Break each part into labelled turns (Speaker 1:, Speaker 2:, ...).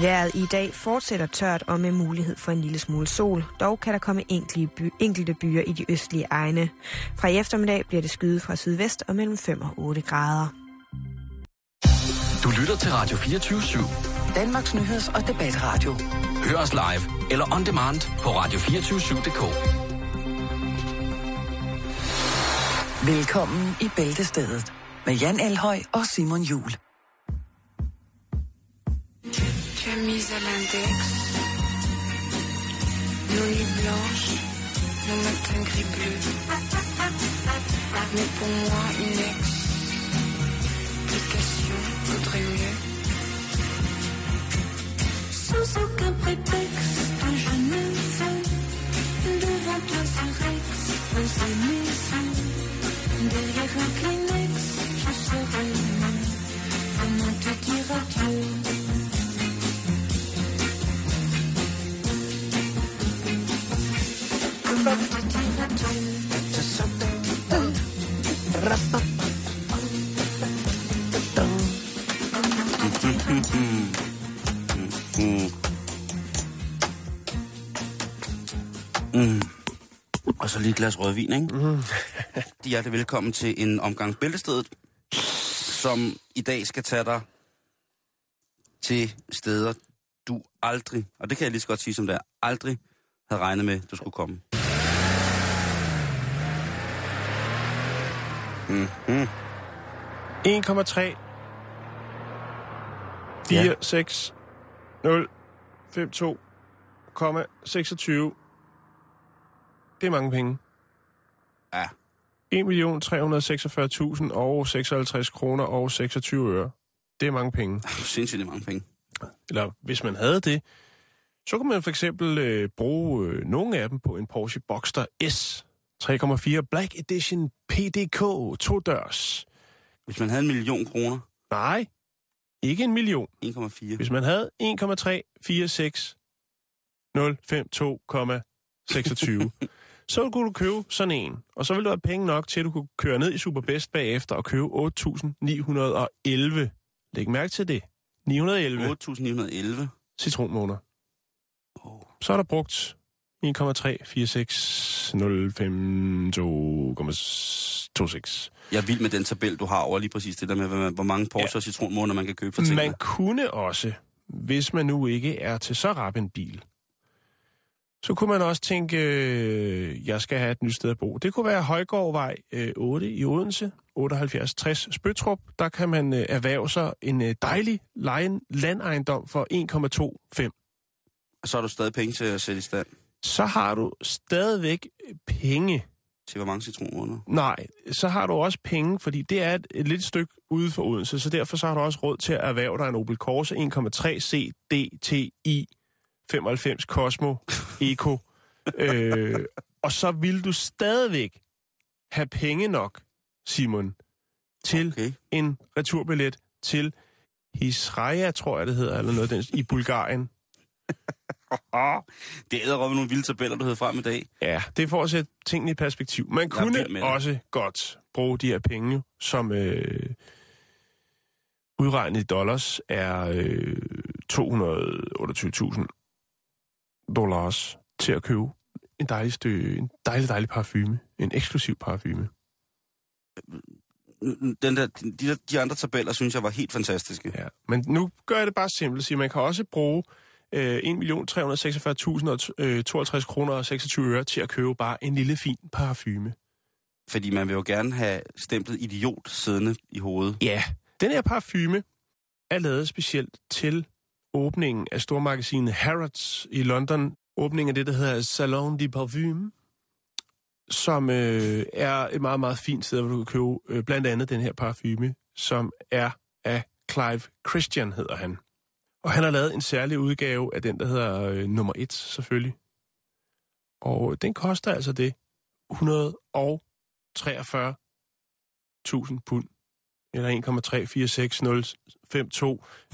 Speaker 1: Vejret i dag fortsætter tørt og med mulighed for en lille smule sol. Dog kan der komme enkelte, by, enkelte byer i de østlige egne. Fra i eftermiddag bliver det skyet fra sydvest og mellem 5 og 8 grader.
Speaker 2: Du lytter til Radio 24 /7.
Speaker 3: Danmarks nyheds- og debatradio.
Speaker 2: Hør os live eller on demand på radio247.dk.
Speaker 3: Velkommen i Bæltestedet med Jan Elhøj og Simon Jul.
Speaker 4: Mis à l'index nos nuits blanches, nos matins gris bleus. Mais pour moi, une explication vaudrait mieux.
Speaker 5: Sans aucun prétexte, je ne veux devant toi s'arrête ces maisons. Derrière un Kleenex, je serai mieux. Comment te dire adieu? Adieu?
Speaker 6: Og så lige et glas rødvin, ikke? Mm. De er hjertelig velkommen til en omgang Bæltestedet, som i dag skal tage dig til steder, du aldrig, og det kan jeg lige så godt sige som det er, aldrig havde regnet med, du skulle komme. Mm-hmm.
Speaker 7: 1,3 4, 6, 0, 5, 2, 26. Det er mange penge.
Speaker 6: Ja,
Speaker 7: 1.346.000 og 56 kroner og 26 øre. Det er mange penge.
Speaker 6: det er sindssygt mange penge.
Speaker 7: Eller hvis man havde det, så kunne man for eksempel øh, bruge øh, nogle af dem på en Porsche Boxster S 3,4 Black Edition PDK to dørs.
Speaker 6: Hvis man havde en million kroner,
Speaker 7: Nej, ikke en million.
Speaker 6: 1,4.
Speaker 7: Hvis man havde 1,346 052,26, så kunne du købe sådan en. Og så ville du have penge nok til, at du kunne køre ned i Superbest bagefter og købe 8.911. Læg mærke til det. 911
Speaker 6: 8.911.
Speaker 7: citronmåner. Så er der brugt 1,3460522,26.
Speaker 6: Jeg er vild med den tabel, du har over lige præcis det der med, hvor mange Porsche ja. og citronmåner man kan købe for tingene.
Speaker 7: Man kunne også, hvis man nu ikke er til så rap en bil, så kunne man også tænke, øh, jeg skal have et nyt sted at bo. Det kunne være Højgårdvej øh, 8 i Odense, 7860 Spøtrup. Der kan man øh, erhverve sig en øh, dejlig lejen, landejendom for 1,25.
Speaker 6: Og så har du stadig penge til at sætte i stand.
Speaker 7: Så har du stadigvæk penge.
Speaker 6: Til hvor mange citronmåner?
Speaker 7: Nej, så har du også penge, fordi det er et, et lille stykke ude for Odense, så derfor så har du også råd til at erhverve dig en Opel Corsa 1,3 CDTI 95 Cosmo Eco. øh, og så vil du stadigvæk have penge nok, Simon, til
Speaker 6: Okay.
Speaker 7: en returbillet til Hisraja, tror jeg det hedder, eller noget den, i Bulgarien.
Speaker 6: Det er med nogle vilde tabeller, du havde frem i dag.
Speaker 7: Ja, det er for at sætte tingene i perspektiv. Man kunne
Speaker 6: det.
Speaker 7: også godt bruge de her penge, som øh, udregnet i dollars er øh, 228.000 dollars til at købe en dejlig, stø, en dejlig, dejlig parfume. En eksklusiv parfume.
Speaker 6: Den der, de, de andre tabeller, synes jeg var helt fantastiske.
Speaker 7: Ja. Men nu gør jeg det bare simpelt. Sige, man kan også bruge øh, 1.346.052 kroner og 26 øre til at købe bare en lille fin parfume.
Speaker 6: Fordi man vil jo gerne have stemplet idiot siddende i hovedet.
Speaker 7: Ja, den her parfume er lavet specielt til åbningen af stormagasinet Harrods i London. Åbningen af det, der hedder Salon de Parfume, som øh, er et meget, meget fint sted, hvor du kan købe øh, blandt andet den her parfume, som er af Clive Christian, hedder han. Og han har lavet en særlig udgave af den, der hedder øh, nummer 1, selvfølgelig. Og den koster altså det 143.000 pund eller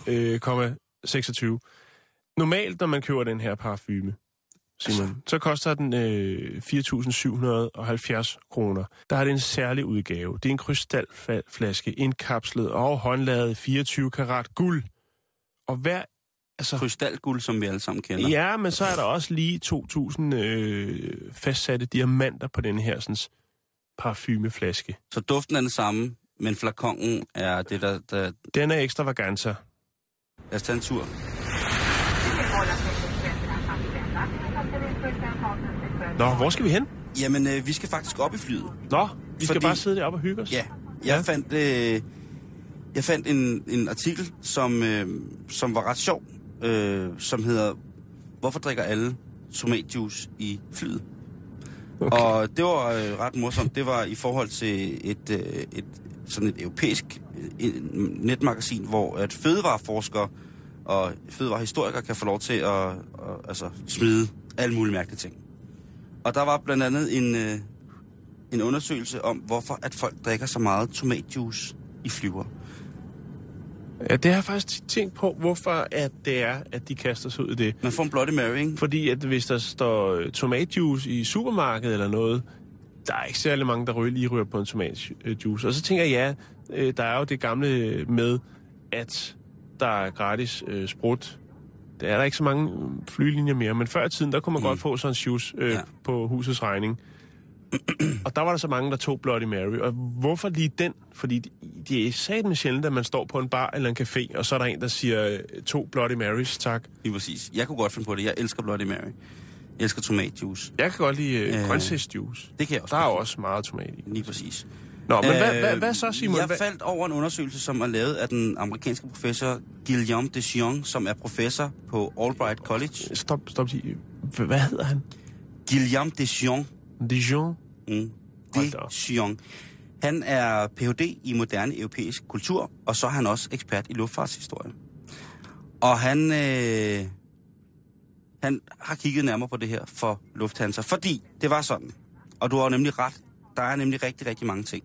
Speaker 7: 1,3466052, øh, 26. Normalt, når man køber den her parfume, Simon, så koster den øh, 4.770 kroner. Der er det en særlig udgave. Det er en krystalflaske, indkapslet og håndlavet 24 karat guld. Og hver altså,
Speaker 6: Krystalguld, som vi alle sammen kender.
Speaker 7: ja, men så er der også lige 2.000 øh, fastsatte diamanter på den her sådan, parfumeflaske.
Speaker 6: Så duften er den samme, men flakongen er det, der... der
Speaker 7: Den er ekstravaganza.
Speaker 6: lad os tage en tur.
Speaker 7: Nå, hvor skal vi hen?
Speaker 6: Jamen, øh, vi skal faktisk op i flyet.
Speaker 7: Nå, vi skal
Speaker 6: Fordi-
Speaker 7: bare sidde deroppe og hygge os.
Speaker 6: Ja, jeg
Speaker 7: Ja.
Speaker 6: fandt, øh, jeg fandt en, en artikel, som, øh, som var ret sjov, øh, som hedder, hvorfor drikker alle tomatjuice i flyet? Okay. Og det var øh, ret morsomt. Det var i forhold til et, øh, et sådan et europæisk øh, netmagasin, hvor at fødevareforskere og fødevarehistorikere kan få lov til at, at altså, smide alle mulige mærkelige ting. Og der var blandt andet en, øh, en undersøgelse om, hvorfor at folk drikker så meget tomatjuice i flyver.
Speaker 7: Ja, det har jeg faktisk tænkt på, hvorfor at det er, at de kaster sig ud i det.
Speaker 6: Man får en Bloody Mary, ikke?
Speaker 7: Fordi at hvis der står øh, tomatjuice i supermarkedet eller noget, der er ikke særlig mange, der ryger, lige ryger på en tomatjuice. Og så tænker jeg, ja, øh, der er jo det gamle med, at der er gratis øh, sprut. Der er der ikke så mange øh, flylinjer mere, men før i tiden, der kunne man mm. godt få sådan en juice øh. Ja. på husets regning. Og der var der så mange, der tog Bloody Mary. Og hvorfor lige den? Fordi det, det er satme sjældent, at man står på en bar eller en café, og så er der en, der siger øh, to Bloody Marys, tak.
Speaker 6: Lige præcis. Jeg kunne godt finde på det. Jeg elsker Bloody Mary. Jeg elsker tomatjuice.
Speaker 7: Jeg kan godt lide øh,
Speaker 6: Øh,
Speaker 7: grøntsagsjuice.
Speaker 6: Det kan jeg også
Speaker 7: Der er også meget tomat i.
Speaker 6: Lige præcis.
Speaker 7: Nå, men hvad,
Speaker 6: Øh,
Speaker 7: hvad, hvad så, Simon?
Speaker 6: Jeg
Speaker 7: Hvad,
Speaker 6: faldt over en undersøgelse, som er lavet af den amerikanske professor Guillaume Deschamps, som er professor på Albright College.
Speaker 7: Stop, stop. Hvad, hedder han?
Speaker 6: Guillaume Deschamps.
Speaker 7: Dijon?
Speaker 6: Mm. Deschamps. Han er Ph.D. i moderne europæisk kultur, og så er han også ekspert i luftfartshistorie. Og han, øh, han har kigget nærmere på det her for Lufthansa, fordi det var sådan. Og du har jo nemlig ret. Der er nemlig rigtig, rigtig mange ting.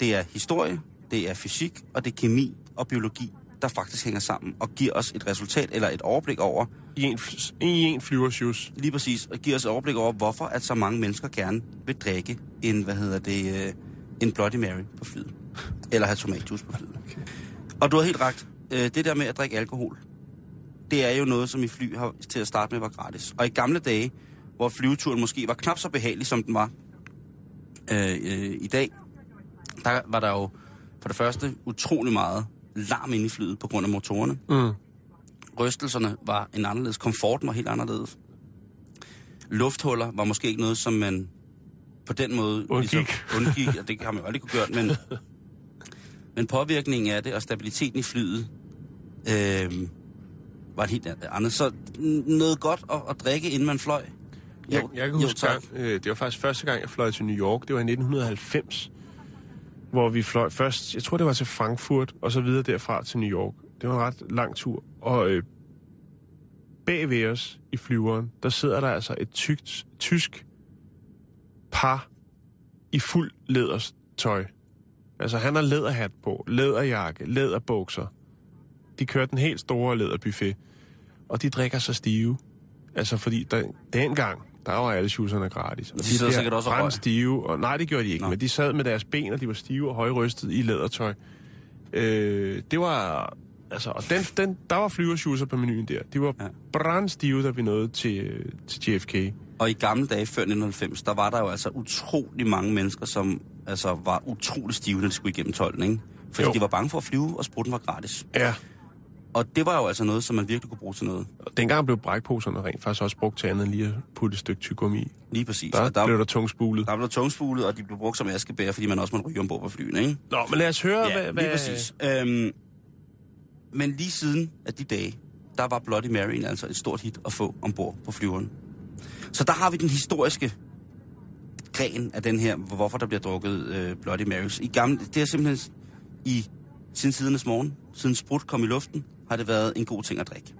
Speaker 6: Det er historie, det er fysik, og det er kemi og biologi, der faktisk hænger sammen og giver os et resultat eller et overblik over,
Speaker 7: I en, i en flyversjuice.
Speaker 6: lige præcis, og giver os et overblik over, hvorfor at så mange mennesker gerne vil drikke en, hvad hedder det, øh, en Bloody Mary på flyet. Eller have tomatjuice på flyet. Okay. Og du har helt ret. Øh, det der med at drikke alkohol, det er jo noget, som i fly har til at starte med var gratis. Og i gamle dage, hvor flyveturen måske var knap så behagelig, som den var øh, øh, i dag, der var der jo for det første utrolig meget larm inde i flyet på grund af motorerne.
Speaker 7: Mm.
Speaker 6: Rystelserne var en anderledes. Komforten var helt anderledes. Lufthuller var måske ikke noget, som man på den måde
Speaker 7: Undgik.
Speaker 6: undgik og det har man jo aldrig kunne gøre, men, men påvirkningen af det og stabiliteten i flyet øh, var et helt andet. Så noget godt at, at drikke, inden man fløj.
Speaker 7: Jeg, jeg kan
Speaker 6: jo,
Speaker 7: huske,
Speaker 6: tak.
Speaker 7: gang, øh, det var faktisk første gang, jeg fløj til New York. Det var i 1990, hvor vi fløj først, jeg tror det var til Frankfurt, og så videre derfra til New York. Det var en ret lang tur. Og øh, bag ved os i flyveren, der sidder der altså et tykt, tysk par i fuld læderstøj. Altså han har læderhat på, læderjakke, læderbukser. De kører den helt store læderbuffet, og de drikker sig stive. Altså fordi der, dengang, der var alle shoeserne gratis. Og
Speaker 6: De sidder sikkert også og
Speaker 7: stive, og nej, det gjorde de ikke,
Speaker 6: Nå.
Speaker 7: men de sad med deres ben, og de var stive og højrystet i lædertøj. Øh, det var... Altså, og den, den, der var flyvershoeser på menuen der. De var
Speaker 6: Ja.
Speaker 7: brandstive, da vi nåede til, til JFK.
Speaker 6: Og i gamle dage, før 1990, der var der jo altså utrolig mange mennesker, som altså, var utrolig stive, når de skulle igennem tolden, ikke? Fordi
Speaker 7: Jo.
Speaker 6: de var bange for at flyve, og sprutten var gratis.
Speaker 7: Ja,
Speaker 6: Og det var jo altså noget, som man virkelig kunne bruge til noget.
Speaker 7: og dengang blev brækposerne rent faktisk også brugt til andet end lige at putte et stykke tyggegummi i.
Speaker 6: Lige præcis.
Speaker 7: Der,
Speaker 6: og der,
Speaker 7: blev der tungespulet.
Speaker 6: der blev tungspulet, og de blev brugt som askebær, fordi man også måtte ryge ombord på flyene, ikke?
Speaker 7: Nå, men lad os høre,
Speaker 6: Ja,
Speaker 7: hvad...
Speaker 6: lige præcis. Øhm, men lige siden af de dage, der var Bloody Mary altså et stort hit at få ombord på flyveren. Så der har vi den historiske gren af den her, hvorfor der bliver drukket øh, Bloody Marys. I gamle, det er simpelthen i siden tidernes morgen, siden sprut kom i luften, har det været en god ting at drikke.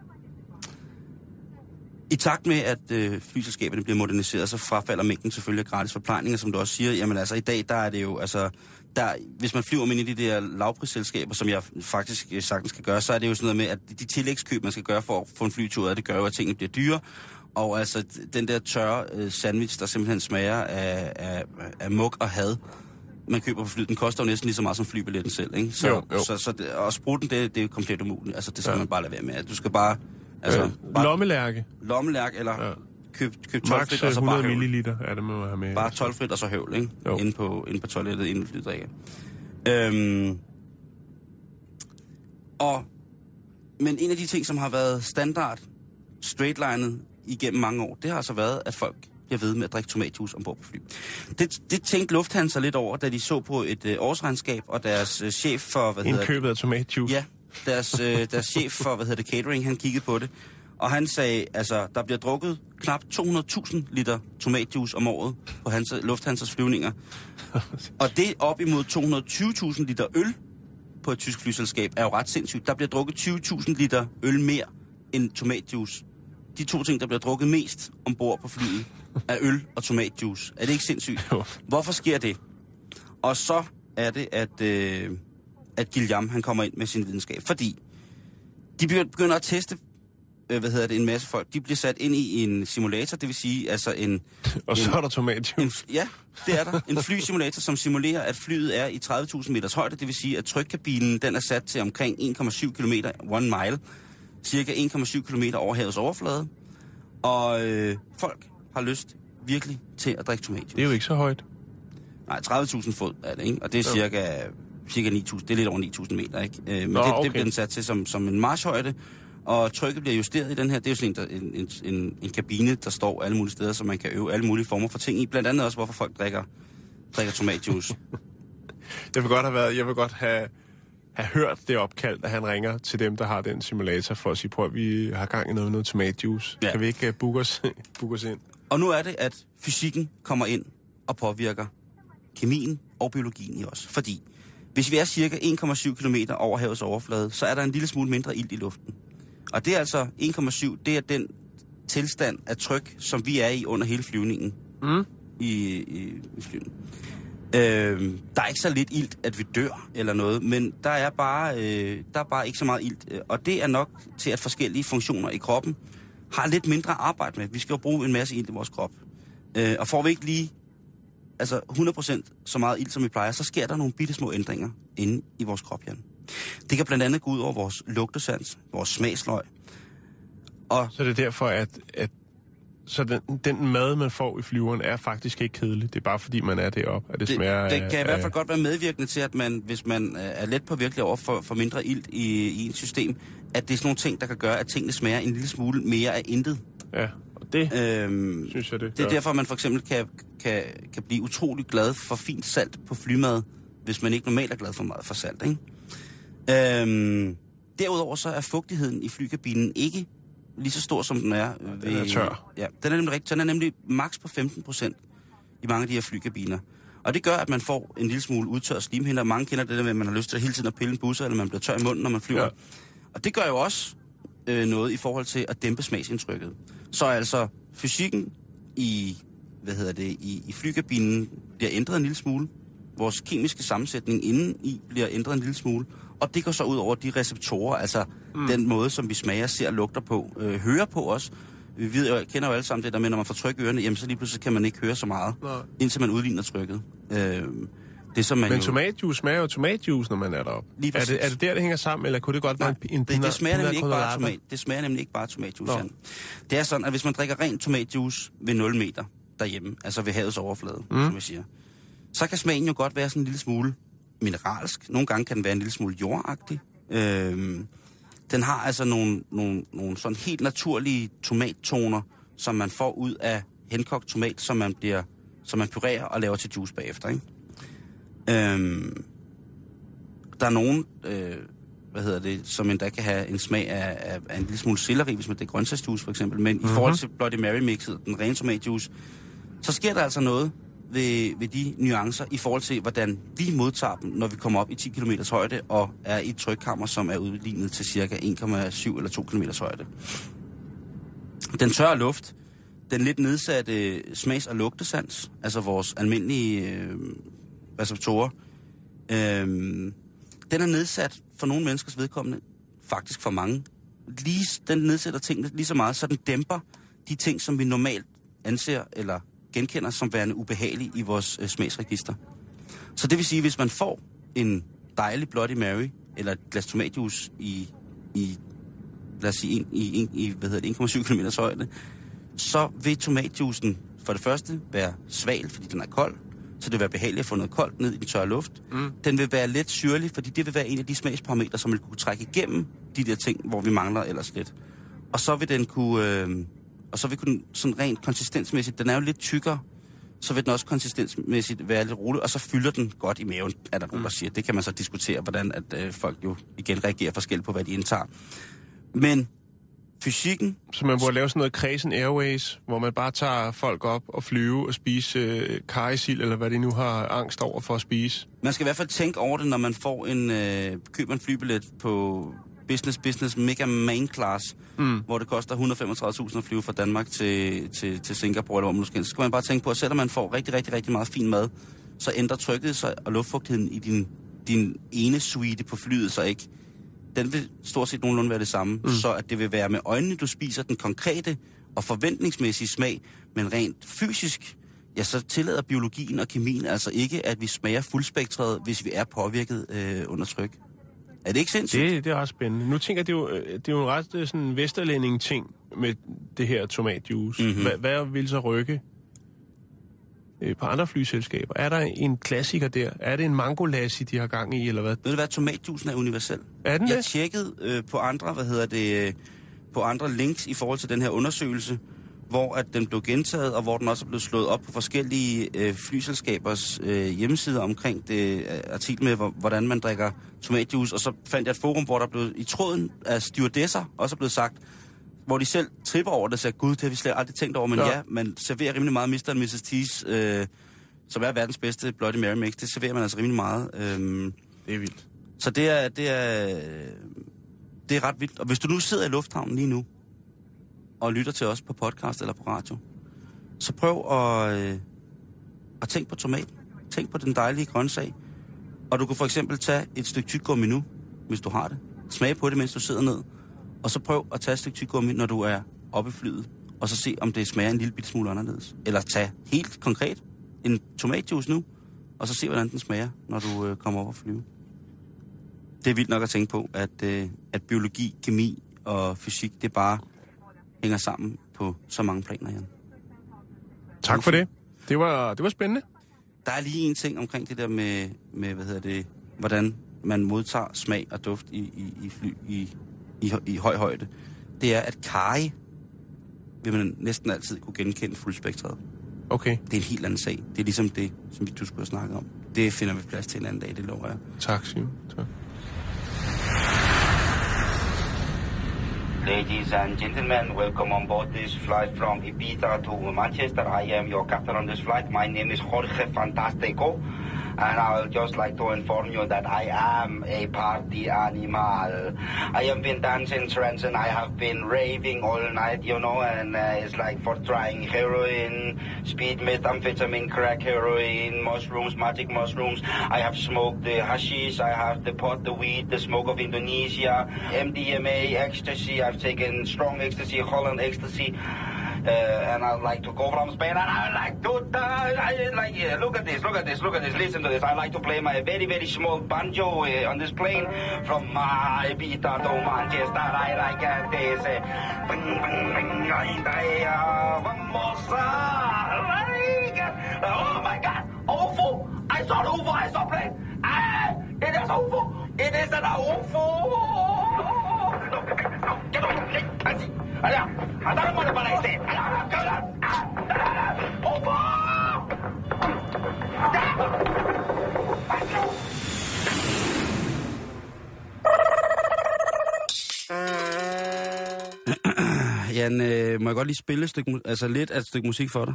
Speaker 6: I takt med, at øh, flyselskaberne bliver moderniseret, så frafalder mængden selvfølgelig af gratis forplejninger, som du også siger. Jamen altså, i dag, der er det jo, altså, der, hvis man flyver med ind i de der lavprisselskaber, som jeg faktisk øh, sagtens skal gøre, så er det jo sådan noget med, at de tillægskøb, man skal gøre for at få en flytur, det gør jo, at tingene bliver dyre. Og altså, den der tørre øh, sandwich, der simpelthen smager af, af, af muk og had, man køber på flyet, den koster jo næsten lige så meget som flybilletten selv, ikke? Så,
Speaker 7: Jo, jo.
Speaker 6: Så, så det, og sprutten, det, det er komplet umuligt. Altså, det skal ja.
Speaker 7: Ja.
Speaker 6: man bare lade være med. Du skal bare Altså,
Speaker 7: Øh,
Speaker 6: bare
Speaker 7: lommelærke.
Speaker 6: lommelærk, eller
Speaker 7: Ja.
Speaker 6: ja. køb, køb
Speaker 7: Max
Speaker 6: tolvfrit, og så bare
Speaker 7: 100
Speaker 6: høvl.
Speaker 7: milliliter er det, man må have med.
Speaker 6: Bare 12 og så høvl, ikke?
Speaker 7: Jo.
Speaker 6: Inde på, inde på toilettet, inden vi drikker. Øhm, og, men en af de ting, som har været standard, straightlinet igennem mange år, det har altså været, at folk bliver ved med at drikke tomatjuice ombord på fly. Det, det tænkte Lufthansa lidt over, da de så på et øh, årsregnskab, og deres øh, chef for, hvad hedder det?
Speaker 7: Indkøbet af tomatjuice.
Speaker 6: Ja, deres, øh, deres chef for, hvad hedder det, catering, han kiggede på det. Og han sagde, altså, der bliver drukket knap 200.000 liter tomatjuice om året på hans, Lufthansas flyvninger. Og det op imod 220.000 liter øl på et tysk flyselskab er jo ret sindssygt. Der bliver drukket 20.000 liter øl mere end tomatjuice. De to ting, der bliver drukket mest ombord på flyet, er øl og tomatjuice. Er det ikke sindssygt?
Speaker 7: Jo.
Speaker 6: Hvorfor sker det? Og så er det, at, øh, at Guillaume, han kommer ind med sin videnskab. Fordi de begy- begynder at teste, øh, hvad hedder det, en masse folk. De bliver sat ind i en simulator, det vil sige altså en...
Speaker 7: Og så
Speaker 6: en,
Speaker 7: er der tomatjuice.
Speaker 6: en, ja, det er der. En flysimulator, som simulerer, at flyet er i 30.000 meters højde. Det vil sige, at trykkabinen den er sat til omkring 1,7 km, one mile. Cirka 1,7 km over havets overflade. Og øh, folk har lyst virkelig til at drikke tomatjuice.
Speaker 7: Det er jo ikke så højt.
Speaker 6: Nej, 30.000 fod er det, ikke? Og det er cirka, cirka 9.000, det er lidt over 9.000 meter, ikke? Øh, men
Speaker 7: Nå,
Speaker 6: det,
Speaker 7: okay.
Speaker 6: det bliver den sat til som, som en marshøjde, og trykket bliver justeret i den her. Det er jo sådan en, der, en, en, en, kabine, der står alle mulige steder, så man kan øve alle mulige former for ting i. Blandt andet også, hvorfor folk drikker, drikker tomatjuice.
Speaker 7: Jeg vil godt have været, jeg vil godt have, have hørt det opkald, at han ringer til dem, der har den simulator, for at sige, prøv at vi har gang i noget med noget tomatjuice.
Speaker 6: Ja.
Speaker 7: Ja. Kan vi ikke uh, booke, os, booke os ind?
Speaker 6: Og nu er det, at fysikken kommer ind og påvirker kemien og biologien i os. Fordi hvis vi er cirka 1,7 km over havets overflade, så er der en lille smule mindre ilt i luften. Og det er altså 1,7, det er den tilstand af tryk, som vi er i under hele flyvningen
Speaker 7: Mm.
Speaker 6: i, i, i flyvningen. Øh, der er ikke så lidt ilt, at vi dør eller noget, men der er bare, øh, der er bare ikke så meget ilt. Og det er nok til, at forskellige funktioner i kroppen har lidt mindre arbejde med. Vi skal jo bruge en masse ilt i vores krop. Øh, og får vi ikke lige altså 100% så meget ild, som vi plejer, så sker der nogle bitte små ændringer inde i vores krop, Jan. Det kan blandt andet gå ud over vores lugtesans, vores smagsløg. Og
Speaker 7: Så det er derfor, at, at så den, den mad, man får i flyveren, er faktisk ikke kedelig. Det er bare fordi, man er deroppe, at det,
Speaker 6: det,
Speaker 7: smager
Speaker 6: det
Speaker 7: af-
Speaker 6: kan i hvert fald
Speaker 7: af-
Speaker 6: godt være medvirkende til, at man, hvis man øh, er let påvirkelig over for, for mindre ilt i, i et system, at det er sådan nogle ting, der kan gøre, at tingene smager en lille smule mere af intet.
Speaker 7: Ja, og det
Speaker 6: Øhm,
Speaker 7: synes jeg, det
Speaker 6: Det er
Speaker 7: gør.
Speaker 6: derfor, man for eksempel kan, kan, kan blive utrolig glad for fint salt på flymad, hvis man ikke normalt er glad for meget for salt. Ikke? Øhm, derudover så er fugtigheden i flykabinen ikke lige så stor, som den er. Ved,
Speaker 7: den er tør.
Speaker 6: Ja, den er nemlig, rigtig, den er nemlig maks på 15 procent i mange af de her flykabiner. Og det gør, at man får en lille smule udtørret slimhinder. Mange kender det der med, at man har lyst til hele tiden at pille en busser, eller man bliver tør i munden, når man flyver.
Speaker 7: Ja.
Speaker 6: Ja. Og det gør jo også øh, noget i forhold til at dæmpe smagsindtrykket. Så altså fysikken i, hvad hedder det, i, i flykabinen bliver ændret en lille smule. Vores kemiske sammensætning inden i bliver ændret en lille smule. Og det går så ud over de receptorer, altså mm. den måde, som vi smager, ser, lugter på, øh, hører på os. Vi ved jo, kender jo alle sammen det der med, når man får tryk i ørerne, jamen så lige pludselig kan man ikke høre så meget,
Speaker 7: Nej.
Speaker 6: indtil man udligner trykket. Øh, det som man
Speaker 7: Men
Speaker 6: jo,
Speaker 7: tomatjuice smager jo tomatjuice, når man er deroppe.
Speaker 6: Lige
Speaker 7: er det, er det der, det hænger sammen, eller kunne det godt
Speaker 6: Nej,
Speaker 7: være en, en
Speaker 6: det, det, smager nemlig ikke bare tomat. Det smager nemlig ikke bare tomatjuice. Det er sådan, at hvis man drikker ren tomatjuice ved 0 meter derhjemme, altså ved havets overflade, mm. som vi siger, så kan smagen jo godt være sådan en lille smule mineralsk. Nogle gange kan den være en lille smule jordagtig. Øhm, den har altså nogle, nogle, nogle sådan helt naturlige tomattoner, som man får ud af henkogt tomat, som man, bliver, som man purerer og laver til juice bagefter. Ikke? Øhm, der er nogen, øh, hvad hedder det, som endda kan have en smag af, af, af en lille smule selleri, hvis man det er grøntsagsjuice for eksempel. Men mm-hmm. i forhold til Bloody Mary mixet, den rene tomatjuice, så sker der altså noget ved, ved de nuancer i forhold til, hvordan vi modtager dem, når vi kommer op i 10 km højde og er i et trykkammer, som er udlignet til cirka 1,7 eller 2 km højde. Den tørre luft, den lidt nedsatte smags- og lugtesans, altså vores almindelige øh, receptorer, øh, den er nedsat for nogle menneskers vedkommende, faktisk for mange. Lige, den nedsætter tingene lige så meget, så den dæmper de ting, som vi normalt anser eller genkender som værende ubehagelige i vores øh, smagsregister. Så det vil sige, hvis man får en dejlig Bloody Mary eller et glas tomatjuice i, i lad os sige, en, i, en, i hvad hedder det, 1,7 km højde, så vil tomatjuicen for det første være sval, fordi den er kold, så det vil være behageligt at få noget koldt ned i den tørre luft.
Speaker 7: Mm.
Speaker 6: Den vil være lidt syrlig, fordi det vil være en af de smagsparametre, som vil kunne trække igennem de der ting, hvor vi mangler ellers lidt. Og så vil den kunne, øh, og så vil den sådan rent konsistensmæssigt, den er jo lidt tykkere, så vil den også konsistensmæssigt være lidt rolig, og så fylder den godt i maven, er der nogen, der siger. Det kan man så diskutere, hvordan at, øh, folk jo igen reagerer forskelligt på, hvad de indtager. Men fysikken,
Speaker 7: Så man burde lave sådan noget Kredsen Airways, hvor man bare tager folk op og flyve og spise øh, karisil, eller hvad de nu har angst over for at spise.
Speaker 6: man skal i hvert fald tænke over det, når man får en, øh, køber en flybillet på Business Business Mega Main Class, mm. hvor det koster 135.000 at flyve fra Danmark til, til, til Singapore, eller hvor man skal. Så skal man bare tænke på, at selvom man får rigtig, rigtig, rigtig meget fin mad, så ændrer trykket sig og luftfugtigheden i din, din ene suite på flyet så ikke. Den vil stort set nogenlunde være det samme, mm. så at det vil være med øjnene, du spiser den konkrete og forventningsmæssige smag, men rent fysisk, ja, så tillader biologien og kemien altså ikke, at vi smager fuldspektret, hvis vi er påvirket øh, under tryk. Er det ikke sindssygt?
Speaker 7: Det, det er ret spændende. Nu tænker jeg, det er jo, øh, det er jo en ret øh, sådan vesterlænding ting med det her tomatjuice.
Speaker 6: Mhm.
Speaker 7: Mm-hmm. Hvad, hvad vil så rykke øh, på andre flyselskaber? Er der en klassiker der? Er det en mangolassi, de har gang i, eller hvad?
Speaker 6: Ved du hvad, tomatjuicen er universel.
Speaker 7: Er den
Speaker 6: Jeg
Speaker 7: det?
Speaker 6: tjekkede øh, på andre, hvad hedder det, øh, på andre links i forhold til den her undersøgelse, hvor at den blev gentaget, og hvor den også er blevet slået op på forskellige øh, flyselskabers øh, hjemmesider omkring det øh, artikel med, hvor, hvordan man drikker tomatjuice. Og så fandt jeg et forum, hvor der blev i tråden af stewardesser også er blevet sagt, hvor de selv tripper over det og siger, gud, det har vi slet aldrig tænkt over, men
Speaker 7: Ja.
Speaker 6: ja, man serverer rimelig meget Mr. og Mrs. T's, øh, som er verdens bedste Bloody Mary mix. Det serverer man altså rimelig meget. Øh,
Speaker 7: Det er vildt.
Speaker 6: så det er, det er, det er ret vildt. Og hvis du nu sidder i lufthavnen lige nu, og lytter til os på podcast eller på radio, så prøv at, øh, at tænke på tomaten. Tænk på den dejlige grøntsag. Og du kan for eksempel tage et stykke tyggegummi nu, hvis du har det. Smag på det, mens du sidder ned. Og så prøv at tage et stykke tyggegummi, når du er oppe i flyet. Og så se, om det smager en lille bitte smule anderledes. Eller tag helt konkret en tomatjuice nu, og så se, hvordan den smager, når du øh, kommer op og flyve. Det er vildt nok at tænke på, at, øh, at biologi, kemi og fysik, det er bare hænger sammen på så mange planer, Jan.
Speaker 7: Tak for det. Det var, det var spændende.
Speaker 6: Der er lige en ting omkring det der med, med hvad hedder det, hvordan man modtager smag og duft i, i, i, fly, i, i, i høj højde. Det er, at kari vil man næsten altid kunne genkende fuldspektret.
Speaker 7: Okay,
Speaker 6: Det er en helt anden sag. Det er ligesom det, som vi du skulle have snakket om. Det finder vi plads til en anden dag, det lover jeg.
Speaker 7: tak Simon. Tak.
Speaker 8: Ladies and gentlemen, welcome on board this flight from Ibiza to Manchester. I am your captain on this flight. My name is Jorge Fantastico. And I would just like to inform you that I am a party animal. I have been dancing trance and I have been raving all night, you know, and uh, it's like for trying heroin, speed, methamphetamine, crack, heroin, mushrooms, magic mushrooms. I have smoked the hashish, I have the pot, the weed, the smoke of Indonesia, MDMA, ecstasy. I've taken strong ecstasy, Holland ecstasy. Uh, and I'd like to go from Spain, and I like to, uh, I like, yeah, look at this, look at this, look at this, listen to this. I like to play my very, very small banjo uh, on this plane from uh, Ibiza to Manchester. I like uh, this. Uh, uh, uh, oh my God, UFO! I saw an UFO, I saw plane. Ah, it is UFO! It is an UFO! No, no, get over it. Así. Allá. Andar
Speaker 6: må jeg godt lige spille et stykke, altså lidt af et stykke musik for dig?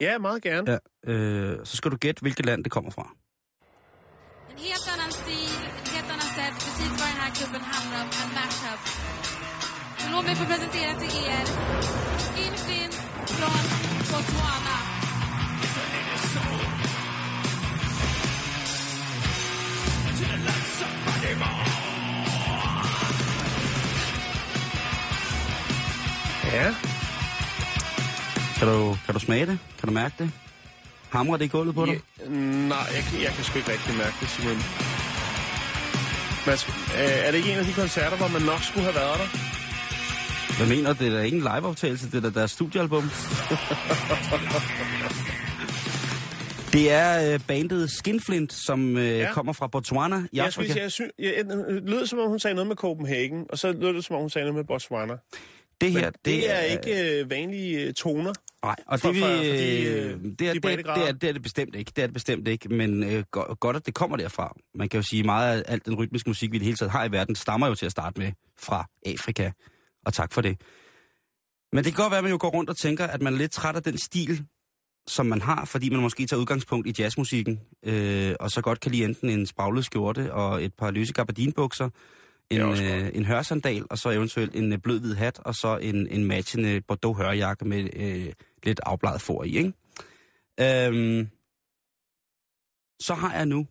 Speaker 7: Ja, meget gerne.
Speaker 6: Ja. Øh, så skal du gætte, hvilket land det kommer fra.
Speaker 9: En helt annan stil, ett helt annat sätt, precis vad den här klubben om, en mashup. Så låt mig få presentera till er Skinflint från Botswana.
Speaker 7: Ja.
Speaker 6: Kan du, kan du smage det? Kan du mærke det? Hamrer det i gulvet på dig?
Speaker 7: ja nej, jeg, kan- jeg kan sgu ikke rigtig mærke det, Simon. Man øh, er det ikke en af de koncerter, hvor man nok skulle have været der?
Speaker 6: Hvad mener du? Det er da ikke en liveoptagelse, det er da deres studiealbum. det er øh, bandet Skinflint, som øh,
Speaker 7: Ja.
Speaker 6: kommer fra Botswana i
Speaker 7: Jeg, synes,
Speaker 6: Afrika.
Speaker 7: jeg, synes, jeg, det lød som om, hun sagde noget med Copenhagen, og så lød det som om, hun sagde noget med Botswana.
Speaker 6: Det
Speaker 7: Men
Speaker 6: her,
Speaker 7: det, det er ikke øh, vanlige øh, toner.
Speaker 6: Nej, og
Speaker 7: for-
Speaker 6: det, vi,
Speaker 7: for- fordi,
Speaker 6: øh,
Speaker 7: øh,
Speaker 6: det, er,
Speaker 7: de
Speaker 6: det, det, er, det er det bestemt ikke. Det er det bestemt ikke, men øh, go- godt, at det kommer derfra. Man kan jo sige, meget af alt den rytmiske musik, vi i det hele taget har i verden, stammer jo til at starte med fra Afrika. Og tak for det. Men det kan godt være, at man jo går rundt og tænker, at man er lidt træt af den stil, som man har, fordi man måske tager udgangspunkt i jazzmusikken, øh, og så godt kan lide enten en spraglet skjorte og et par løse gabardinbukser,
Speaker 7: er
Speaker 6: en, øh, en hørsandal, og så eventuelt en øh, blød hvid hat, og så en, en matchende Bordeaux hørjakke med øh, lidt afbladet for i, ikke? Øhm, så har jeg nu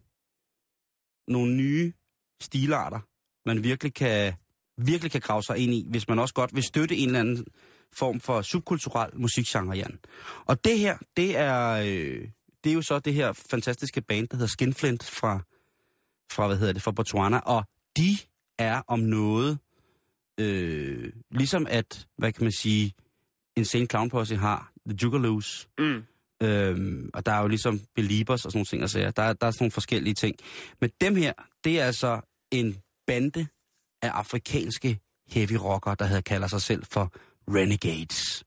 Speaker 6: nogle nye stilarter, man virkelig kan, virkelig kan grave sig ind i, hvis man også godt vil støtte en eller anden form for subkulturel musikgenre, Jan. Og det her, det er, øh, det er jo så det her fantastiske band, der hedder Skinflint fra, fra hvad hedder det, fra Botswana, og de er om noget, øh, ligesom at, hvad kan man sige, Insane Clown Posse har The Juggalos,
Speaker 7: Mm.
Speaker 6: Øhm, og der er jo ligesom Beliebers og sådan nogle ting, altså, der, der er sådan nogle forskellige ting. Men dem her, det er altså en bande af afrikanske heavy rockere, der havde kalder sig selv for Renegades.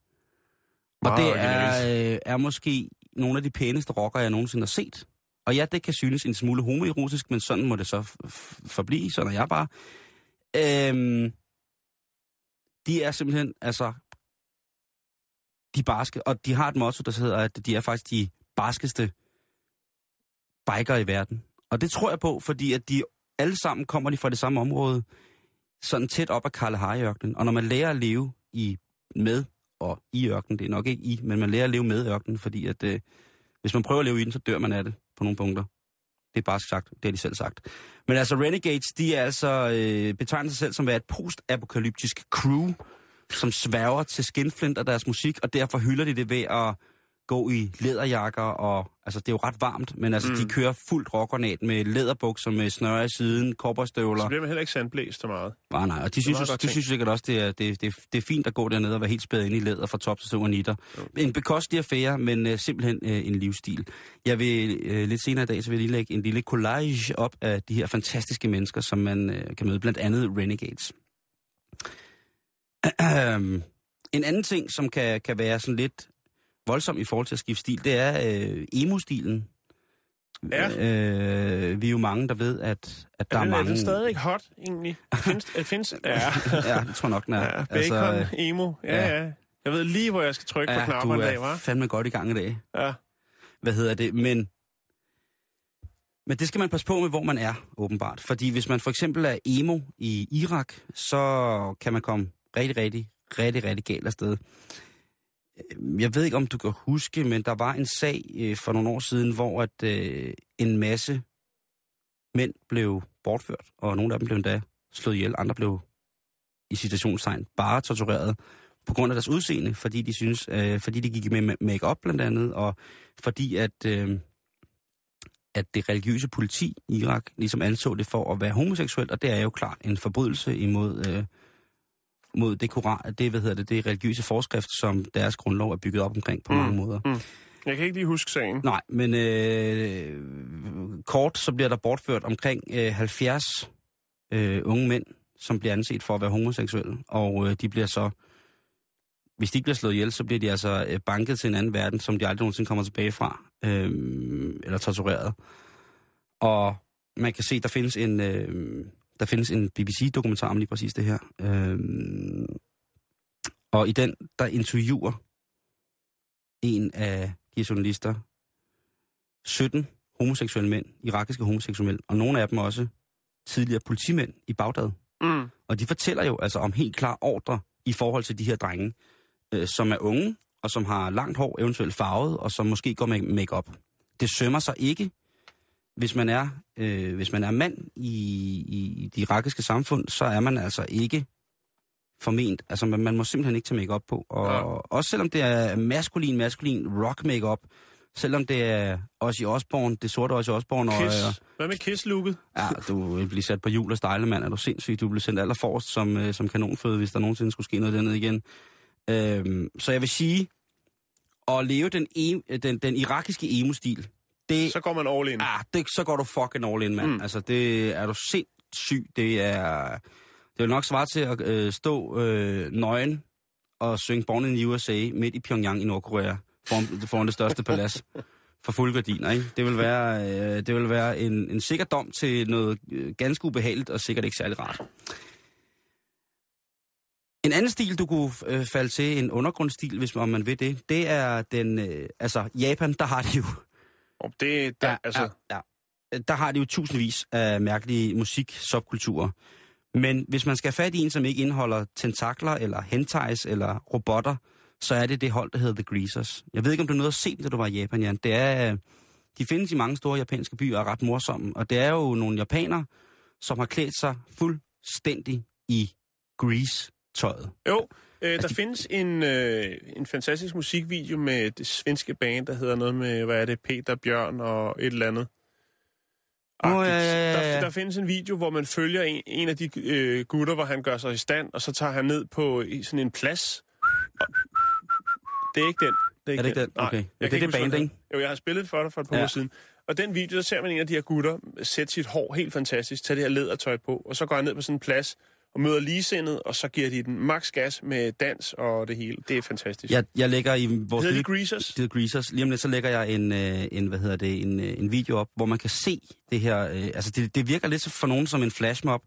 Speaker 6: Og
Speaker 7: Meget
Speaker 6: det er, øh, er måske nogle af de pæneste rockere, jeg nogensinde har set. Og ja, det kan synes en smule homoerotisk, men sådan må det så f- f- forblive, sådan er jeg bare. Øhm, de er simpelthen, altså, de barske, og de har et motto, der hedder, at de er faktisk de barskeste biker i verden. Og det tror jeg på, fordi at de alle sammen kommer de fra det samme område, sådan tæt op ad Kalahari-ørkenen. Og når man lærer at leve i med og i ørkenen, det er nok ikke i, men man lærer at leve med ørkenen, fordi at øh, hvis man prøver at leve i den, så dør man af det på nogle punkter. Det er bare sagt, det har de selv sagt. Men altså Renegades, de er altså øh, betegner sig selv som at være et post-apokalyptisk crew, som sværger til Skinflint og deres musik, og derfor hylder de det ved at gå i læderjakker, og altså det er jo ret varmt, men altså mm. de kører fuldt rockernat med læderbukser med snøre i siden,
Speaker 7: Så
Speaker 6: kopperstøvler.
Speaker 7: bliver man heller ikke sandblæst så meget.
Speaker 6: Nej, nej, og de synes, jo- de synes sikkert også, det er, det, det, det er fint at gå dernede og være helt spædet ind i læder fra top til søv nitter. En bekostelig affære, men uh, simpelthen uh, en livsstil. Jeg vil uh, lidt senere i dag, så vil jeg lige lægge en lille collage op af de her fantastiske mennesker, som man uh, kan møde, blandt andet Renegades. en anden ting, som kan, kan være sådan lidt voldsom i forhold til at skifte stil, det er uh, emo-stilen.
Speaker 7: Ja.
Speaker 6: Øh, vi er jo mange, der ved, at, at der
Speaker 7: Er
Speaker 6: er,
Speaker 7: den, er
Speaker 6: mange...
Speaker 7: den stadig hot, egentlig? Findes, øh, findes, ja,
Speaker 6: ja, det tror nok, den er.
Speaker 7: ja, bacon, altså, emo, ja,
Speaker 6: ja.
Speaker 7: ja. Jeg ved lige, hvor jeg skal trykke på
Speaker 6: ja,
Speaker 7: knappen
Speaker 6: du
Speaker 7: en dag,
Speaker 6: er
Speaker 7: hva'?
Speaker 6: fandme godt i gang i dag.
Speaker 7: Ja.
Speaker 6: Hvad hedder det? Men, men det skal man passe på med, hvor man er, åbenbart. Fordi hvis man for eksempel er emo i Irak, så kan man komme rigtig, rigtig, rigtig, rigtig galt afsted. Øh, jeg ved ikke, om du kan huske, men der var en sag øh, for nogle år siden, hvor at øh, en masse mænd blev bortført, og nogle af dem blev endda slået ihjel, andre blev i citationstegn bare tortureret på grund af deres udseende, fordi de synes, øh, fordi de gik med make-up blandt andet, og fordi at, øh, at det religiøse politi i Irak ligesom anså det for at være homoseksuelt, og det er jo klart en forbrydelse imod øh, mod det koran, det, hvad hedder det, det religiøse forskrift, som deres grundlov er bygget op omkring på mm. mange måder.
Speaker 7: Mm. Jeg kan ikke lige huske sagen.
Speaker 6: Nej, men øh, kort så bliver der bortført omkring øh, 70 øh, unge mænd, som bliver anset for at være homoseksuelle, og øh, de bliver så, hvis de ikke bliver slået ihjel, så bliver de altså øh, banket til en anden verden, som de aldrig nogensinde kommer tilbage fra, øh, eller tortureret. Og man kan se, der findes en, øh, der findes en BBC-dokumentar om lige præcis det her. Øh, og i den, der interviewer en af de journalister 17 homoseksuelle mænd, irakiske homoseksuelle og nogle af dem også tidligere politimænd i Bagdad.
Speaker 7: Mm.
Speaker 6: Og de fortæller jo altså om helt klar ordre i forhold til de her drenge, øh, som er unge, og som har langt hår, eventuelt farvet, og som måske går med make-up. Det sømmer sig ikke, hvis man er, øh, hvis man er mand i, i det irakiske samfund, så er man altså ikke forment. Altså, man, man må simpelthen ikke tage makeup på. Og
Speaker 7: Ja.
Speaker 6: også selvom det er maskulin, maskulin rock makeup, selvom det er også i Osborne, det sorte også i Osborne. Og,
Speaker 7: Kiss.
Speaker 6: øh,
Speaker 7: Hvad med Kiss-looket?
Speaker 6: ja, du vil blive sat på jul og stejle, mand. Er du sindssyg? Du bliver sendt allerforrest som, øh, som kanonføde, hvis der nogensinde skulle ske noget dernede igen. Øhm, så jeg vil sige, at leve den, e- den, den irakiske emo-stil, det,
Speaker 7: Så går man all in.
Speaker 6: ah, det, så går du fucking all in, mand.
Speaker 7: Mm.
Speaker 6: Altså, det er du sindssyg. Det er... Det vil nok svare til at øh, stå øh, nøgen og synge Born in the USA midt i Pyongyang i Nordkorea, foran, foran det største palads for fulde gardiner, ikke? Det vil være, øh, det vil være en, en sikker dom til noget øh, ganske ubehageligt og sikkert ikke særlig rart. En anden stil, du kunne øh, falde til, en undergrundstil, hvis man, om man vil det, det er den, øh, altså Japan, der har de jo
Speaker 7: Og det, der,
Speaker 6: ja,
Speaker 7: altså,
Speaker 6: ja, ja. Der har de jo tusindvis af mærkelige musik-subkulturer. Men hvis man skal have fat i en, som ikke indeholder tentakler, eller hentais, eller robotter, så er det det hold, der hedder The Greasers. Jeg ved ikke, om du nåede at se dem, da du var i Japan, Jan. Det er, øh, de findes i mange store japanske byer og er ret morsomme. Og det er jo nogle japanere, som har klædt sig fuldstændig i grease-tøjet.
Speaker 7: Jo, øh,
Speaker 6: Altså,
Speaker 7: der findes en, øh, en fantastisk musikvideo med det svenske band, der hedder noget med, hvad er det, Peter Bjørn og et eller andet. Agtigt.
Speaker 6: ja, ja, ja.
Speaker 7: Der, der findes en video, hvor man følger en, en af de øh, gutter, hvor han gør sig i stand, og så tager han ned på sådan en plads. Og, det er ikke den. Det
Speaker 6: Er det ikke den?
Speaker 7: Nej,
Speaker 6: Okay.
Speaker 7: jeg
Speaker 6: Ja, det er det band,
Speaker 7: den
Speaker 6: ikke?
Speaker 7: Jo, jeg har spillet for dig for et par
Speaker 6: Ja.
Speaker 7: uger siden. Og den video, der ser man en af de her gutter sætte sit hår helt fantastisk, tage det her lædertøj på, og så går han ned på sådan en plads og møder ligesindet, og så giver de den max gas med dans og det hele. Det er fantastisk.
Speaker 6: Jeg, jeg lægger i vores...
Speaker 7: Hedder de Greasers?
Speaker 6: Det er Greasers. Lige om lidt, så lægger jeg en, øh, en, hvad hedder det, en, øh, en video op, hvor man kan se det her. Øh, altså, det, det virker lidt for nogen som en flashmob.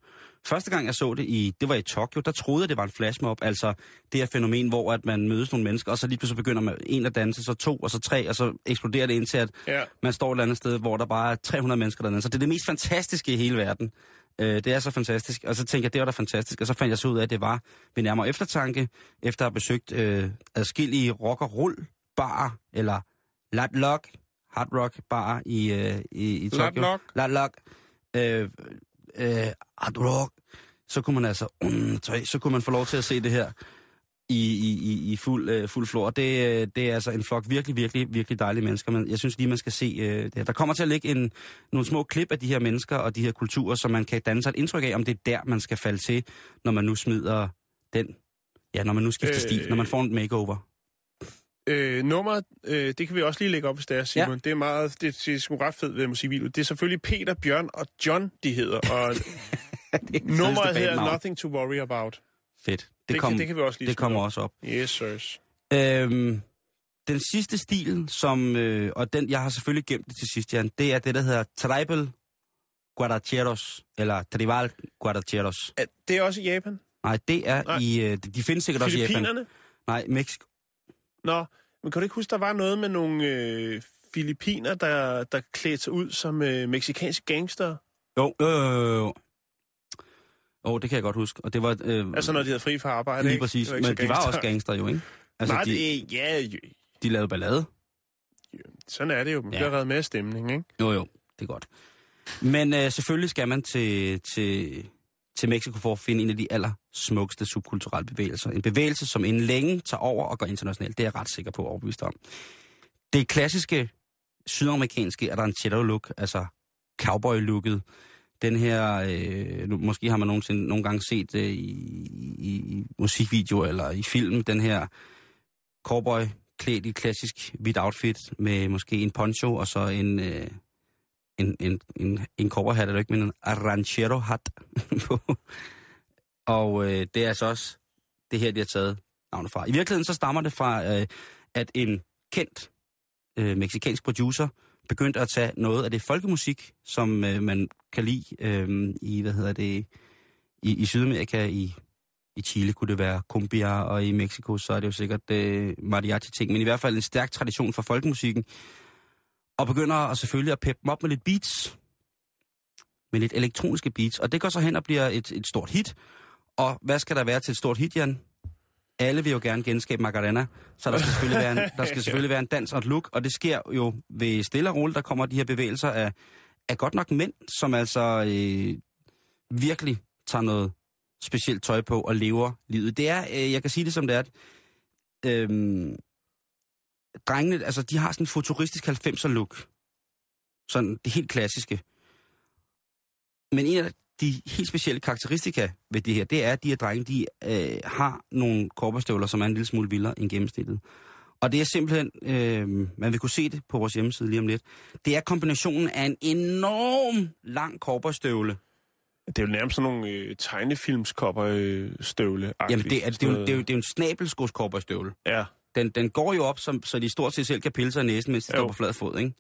Speaker 6: Første gang, jeg så det, i, det var i Tokyo, der troede jeg, det var en flashmob. Altså, det her fænomen, hvor at man mødes nogle mennesker, og så lige pludselig begynder man en at danse, så to, og så tre, og så eksploderer det indtil, at
Speaker 7: Ja.
Speaker 6: man står et eller andet sted, hvor der bare er 300 mennesker dernede. Så det er det mest fantastiske i hele verden. Øh, det er så fantastisk. Og så tænkte jeg, det var da fantastisk. Og så fandt jeg så ud af, at det var ved nærmere eftertanke, efter at have besøgt øh, adskillige rock og roll bar eller lat lock, hard rock bar i, øh, i, i Tokyo.
Speaker 7: Lat Lock?
Speaker 6: Lat lock. Øh, øh, hard rock. Så kunne man altså, mm, tøj, så kunne man få lov til at se det her i, i, i, fuld, øh, fuld flor. Det, øh, det er altså en flok virkelig, virkelig, virkelig dejlige mennesker. Men jeg synes lige, man skal se øh, det her. Der kommer til at ligge en, nogle små klip af de her mennesker og de her kulturer, så man kan danne sig et indtryk af, om det er der, man skal falde til, når man nu smider den. Ja, når man nu skifter øh, stil, når man får en makeover.
Speaker 7: Øh, nummeret, øh, det kan vi også lige lægge op, hvis det er, Simon.
Speaker 6: Ja.
Speaker 7: Det er meget, det, det er sgu ret fedt ved musikvideo. Det er selvfølgelig Peter, Bjørn og John, de hedder. Og
Speaker 6: er
Speaker 7: nummeret hedder. Nothing to Worry About.
Speaker 6: Fedt. Det, kom,
Speaker 7: kan, det kan vi også lige
Speaker 6: det kommer
Speaker 7: op.
Speaker 6: også op.
Speaker 7: Yes, sirs.
Speaker 6: Øhm, den sidste stil, som, øh, og den, jeg har selvfølgelig gemt det til sidst, Jan, det er det, der hedder Tribal Guaracheros, eller Tribal Guaracheros.
Speaker 7: Er det er også i Japan?
Speaker 6: Nej, det er
Speaker 7: Nej.
Speaker 6: i, øh, de findes sikkert også i Japan.
Speaker 7: Filippinerne?
Speaker 6: Nej, Mexico.
Speaker 7: Nå, men kan du ikke huske, der var noget med nogle øh, filippiner, der, der klædte sig ud som øh, meksikanske gangster?
Speaker 6: Jo, øh, jo. Jo, det kan jeg godt huske. Og det var... Øh,
Speaker 7: Altså, når de havde fri fra arbejde,
Speaker 6: lige
Speaker 7: ikke?
Speaker 6: præcis.
Speaker 7: Det var ikke
Speaker 6: Men de var også gangster jo, ikke? Altså,
Speaker 7: Nej,
Speaker 6: de,
Speaker 7: det, ja, jo,
Speaker 6: de lavede ballade.
Speaker 7: sådan er det jo. Man
Speaker 6: Ja.
Speaker 7: bliver reddet med stemning, ikke?
Speaker 6: Jo, jo, det er godt. Men øh, selvfølgelig skal man til, til, til Mexico for at finde en af de allersmukkeste subkulturelle bevægelser. En bevægelse, som inden længe tager over og går internationalt. Det er jeg ret sikker på og overbevist om. Det klassiske sydamerikanske ranchero-look, altså cowboy-looket, den her, øh, nu, måske har man nogensinde, nogle gange set øh, i, i, i musikvideo eller i film, den her cowboy klædt i klassisk hvidt outfit med måske en poncho og så en, øh, en, en, en, en cowboyhat, eller ikke, men en ranchero-hat på. Og øh, det er altså også det her, de har taget navnet fra. I virkeligheden så stammer det fra, øh, at en kendt øh, meksikansk producer begyndt at tage noget af det folkemusik, som øh, man kan lide øh, i, hvad hedder det, i, i Sydamerika, i, i Chile kunne det være cumbia, og i Mexico så er det jo sikkert øh, mariachi-ting, men i hvert fald en stærk tradition for folkemusikken, og begynder at selvfølgelig at peppe dem op med lidt beats, med lidt elektroniske beats, og det går så hen og bliver et, et stort hit. Og hvad skal der være til et stort hit, Jan? Alle vil jo gerne genskabe Macarena, så der skal selvfølgelig være en, der skal selvfølgelig være en dans og et look, og det sker jo ved stille og roligt, der kommer de her bevægelser af, af godt nok mænd, som altså øh, virkelig tager noget specielt tøj på og lever livet. Det er, øh, jeg kan sige det som det er, at, øh, drengene, altså de har sådan en futuristisk 90'er look. Sådan det helt klassiske. Men en af de helt specielle karakteristika ved det her, det er, at de her drenge, de øh, har nogle korperstøvler, som er en lille smule vildere end gennemsnittet. Og det er simpelthen, øh, man vil kunne se det på vores hjemmeside lige om lidt, det er kombinationen af en enorm lang korperstøvle.
Speaker 7: Det er jo nærmest sådan nogle øh, tegnefilmskopper øh,
Speaker 6: Jamen, det er, det, er jo, det, er jo, det er jo en snabelskodskorperstøvle.
Speaker 7: Ja,
Speaker 6: Den, den går jo op, som, så de stort set selv kan pille sig i næsen, mens de
Speaker 7: Jo.
Speaker 6: står på flad fod, ikke?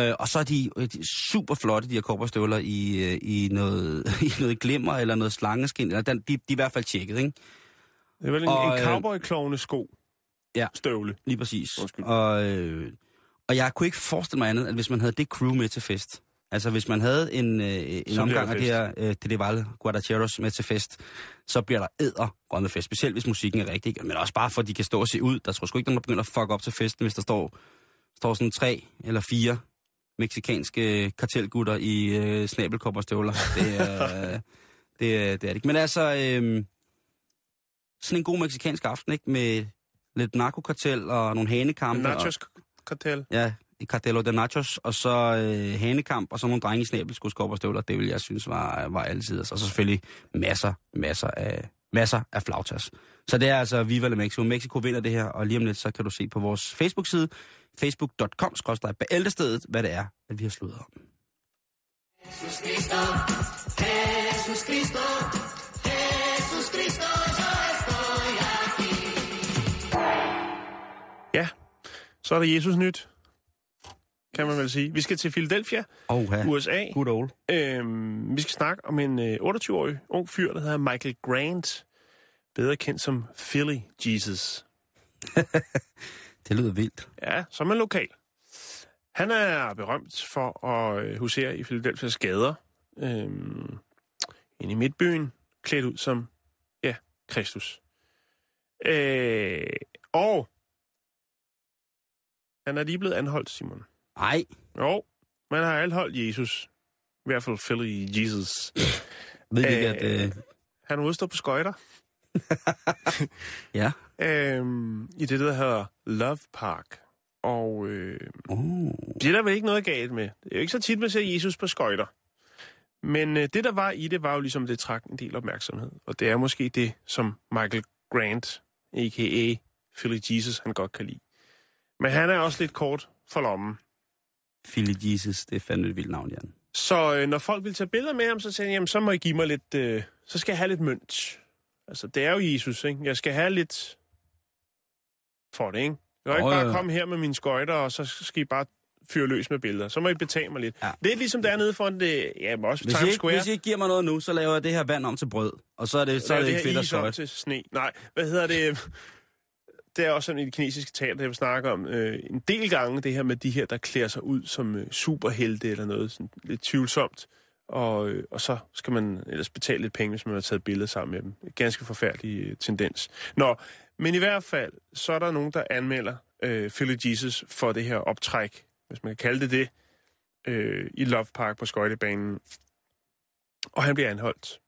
Speaker 6: Øh, og så er de, øh, de er super flotte, de her korperstøvler, i, øh, i, noget, i noget glimmer eller noget slangeskin. Eller den, de, de er i hvert fald tjekket, ikke?
Speaker 7: det er vel en,
Speaker 6: Og,
Speaker 7: en
Speaker 6: øh,
Speaker 7: cowboy sko.
Speaker 6: Ja.
Speaker 7: Støvle.
Speaker 6: Lige præcis.
Speaker 7: Undskyld.
Speaker 6: Og, øh, og jeg kunne ikke forestille mig andet, at hvis man havde det crew med til fest, altså hvis man havde en, øh, en omgang af det her øh, Tedeval Guadacheros med til fest, så bliver der æder grønne fest, specielt hvis musikken er rigtig, men også bare for, at de kan stå og se ud. Der tror sgu ikke, nogen, der begynder at fuck op til festen, hvis der står, står sådan tre eller fire meksikanske kartelgutter i øh, snabelkopperstøvler. Det er, øh, det, er- det er det ikke. Men altså, øh, sådan en god meksikansk aften, ikke? Med lidt narkokartel og nogle hanekampe. og-
Speaker 7: Nachos kartel.
Speaker 6: Ja, i Cartello de Nachos, og så øh, hanekamp, og så nogle drenge i snabelskudskopperstøvler. Det vil jeg synes var, var altid. Og så selvfølgelig masser, masser af, masser af flautas. Så det er altså Viva la Mexico. Mexico vinder det her, og lige om lidt, så kan du se på vores Facebook-side, facebook.com, bæltestedet, hvad det er, at vi har slået om.
Speaker 7: Ja, så er der Jesus nyt, kan man vel sige. Vi skal til Philadelphia,
Speaker 6: Oh, ja.
Speaker 7: USA.
Speaker 6: Good old.
Speaker 7: Øhm, vi skal snakke om en øh, 28-årig ung fyr, der hedder Michael Grant, bedre kendt som Philly Jesus.
Speaker 6: Det lyder vildt.
Speaker 7: Ja, som en lokal. Han er berømt for at øh, husere i Philadelphia's gader, øhm, inde i midtbyen, klædt ud som, ja, Kristus. Øh, og han er lige blevet anholdt, Simon.
Speaker 6: Ej,
Speaker 7: Jo, man har anholdt Jesus. I hvert fald Philly Jesus.
Speaker 6: ved ikke,
Speaker 7: Øh,
Speaker 6: at... Øh,
Speaker 7: Han ude at stå på skøjter
Speaker 6: ja.
Speaker 7: øhm, i det, der hedder Love Park. Og øh,
Speaker 6: Oh.
Speaker 7: det er der vel ikke noget galt med. Det er jo ikke så tit, man ser Jesus på skøjter. Men øh, det, der var i det, var jo ligesom, det trak en del opmærksomhed. Og det er måske det, som Michael Grant, a.k.a. Philly Jesus, han godt kan lide. Men han er også lidt kort for lommen.
Speaker 6: Philly Jesus, det er fandme et vildt navn, Jan.
Speaker 7: Så øh, når folk vil tage billeder med ham, så siger han, jamen, så må I give mig lidt, øh, så skal jeg have lidt mønt. Altså, det er jo Jesus, ikke? Jeg skal have lidt for det, ikke? Jeg kan ikke bare komme her med mine skøjter, og så skal I bare fyre løs med billeder. Så må I betale mig lidt.
Speaker 6: Ja.
Speaker 7: Det er ligesom dernede foran det, ja, også
Speaker 6: Hvis
Speaker 7: Times
Speaker 6: ikke,
Speaker 7: Square.
Speaker 6: hvis I ikke giver mig noget nu, så laver jeg det her vand om til brød. Og så er det, så er det,
Speaker 7: det
Speaker 6: ikke fedt at skøjte.
Speaker 7: til sne. Nej, hvad hedder det? Det er også sådan i det kinesiske tal, der vi snakker om øh, en del gange, det her med de her, der klæder sig ud som øh, superhelte eller noget sådan lidt tvivlsomt. Og, øh, og så skal man ellers betale lidt penge, hvis man har taget billeder sammen med dem. Ganske forfærdelig øh, tendens. Nå, men i hvert fald, så er der nogen, der anmelder øh, Philly Jesus for det her optræk, hvis man kan kalde det det, øh, i Love Park på skøjtebanen. Og han bliver anholdt.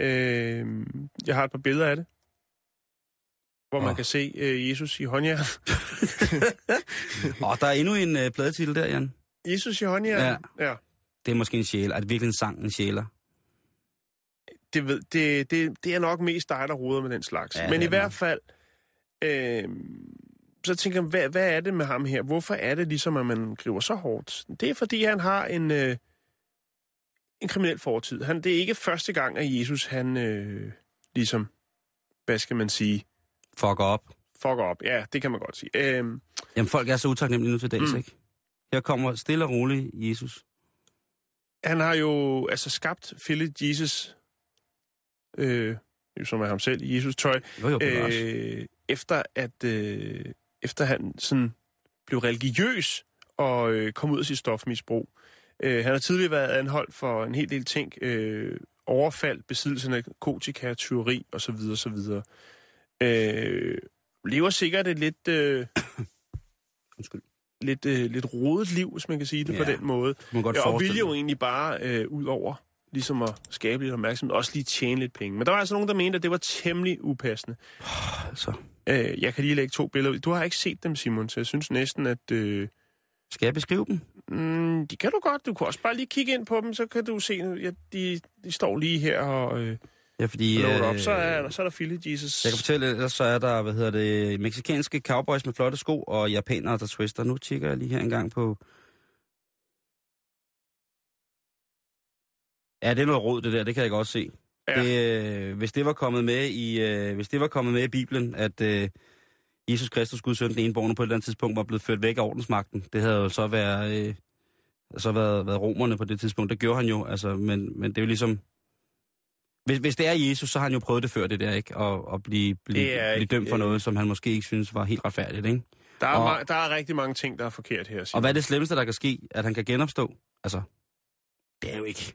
Speaker 7: Øh, jeg har et par billeder af det, hvor man
Speaker 6: Åh.
Speaker 7: kan se øh, Jesus i håndjern.
Speaker 6: Og der er endnu en øh, pladetitel der, Jan.
Speaker 7: Jesus i håndjern?
Speaker 6: Ja.
Speaker 7: ja.
Speaker 6: Det er måske en sjæl. Er det virkelig en sang, en sjæler?
Speaker 7: Det, ved, det, det, det er nok mest dig, der roder med den slags.
Speaker 6: Ja,
Speaker 7: Men i
Speaker 6: er
Speaker 7: hvert
Speaker 6: nok.
Speaker 7: fald, øh, så tænker jeg, hvad, hvad er det med ham her? Hvorfor er det ligesom, at man griber så hårdt? Det er, fordi han har en, øh, en kriminel fortid. Han, det er ikke første gang, at Jesus, han øh, ligesom, hvad skal man sige,
Speaker 6: Fuck op.
Speaker 7: fucker op. Ja, det kan man godt sige. Øh,
Speaker 6: Jamen, folk er så utaknemmelige nu til dags,
Speaker 7: Mm.
Speaker 6: ikke? Her kommer stille og roligt Jesus.
Speaker 7: Han har jo altså skabt Philly Jesus, øh, som er ham selv, Jesus tøj,
Speaker 6: Jo, jo, øh,
Speaker 7: efter at øh, efter han sådan blev religiøs og øh, kom ud af sit stofmisbrug. Øh, han har tidligere været anholdt for en hel del ting, øh, overfald, besiddelse af narkotika, tyveri osv. osv. Øh, lever sikkert et lidt, øh,
Speaker 6: Undskyld.
Speaker 7: Lidt, øh, lidt rodet liv, hvis man kan sige det
Speaker 6: Ja,
Speaker 7: på den måde.
Speaker 6: Man kan godt
Speaker 7: og ville jo egentlig bare øh, ud over ligesom at skabe lidt opmærksomhed, også lige tjene lidt penge. Men der var altså nogen, der mente, at det var temmelig upassende.
Speaker 6: Altså,
Speaker 7: Øh, jeg kan lige lægge to billeder ud. Du har ikke set dem, Simon, så jeg synes næsten, at... Øh,
Speaker 6: Skal jeg beskrive dem?
Speaker 7: mm, de kan du godt. Du kan også bare lige kigge ind på dem, så kan du se, ja, de, de står lige her og øh,
Speaker 6: Ja, fordi...
Speaker 7: loader
Speaker 6: øh,
Speaker 7: op. Så er, så er der Philly Jesus.
Speaker 6: Jeg kan fortælle, ellers så er der, hvad hedder det, meksikanske cowboys med flotte sko, og japanere, der twister. Nu tjekker jeg lige her engang på... Ja, det er noget råd, det der, det kan jeg godt se.
Speaker 7: Ja.
Speaker 6: Det, øh, hvis det var kommet med i, øh, hvis det var kommet med i Bibelen, at øh, Jesus Kristus, Guds søn, den ene borger, på et eller andet tidspunkt var blevet ført væk af ordensmagten, det havde jo så været, øh, så været, været romerne på det tidspunkt. Det gjorde han jo, altså, men, men det er jo ligesom... Hvis, hvis det er Jesus, så har han jo prøvet det før, det der, ikke? Og, og blive, blive,
Speaker 7: Det er
Speaker 6: blive dømt for
Speaker 7: øh,
Speaker 6: noget, som han måske ikke synes var helt retfærdigt, ikke?
Speaker 7: Der er,
Speaker 6: Og-
Speaker 7: ma- der er rigtig mange ting, der er forkert her.
Speaker 6: Og
Speaker 7: Simon.
Speaker 6: hvad er det slemmeste, der kan ske? At han kan genopstå? Altså, det er jo ikke.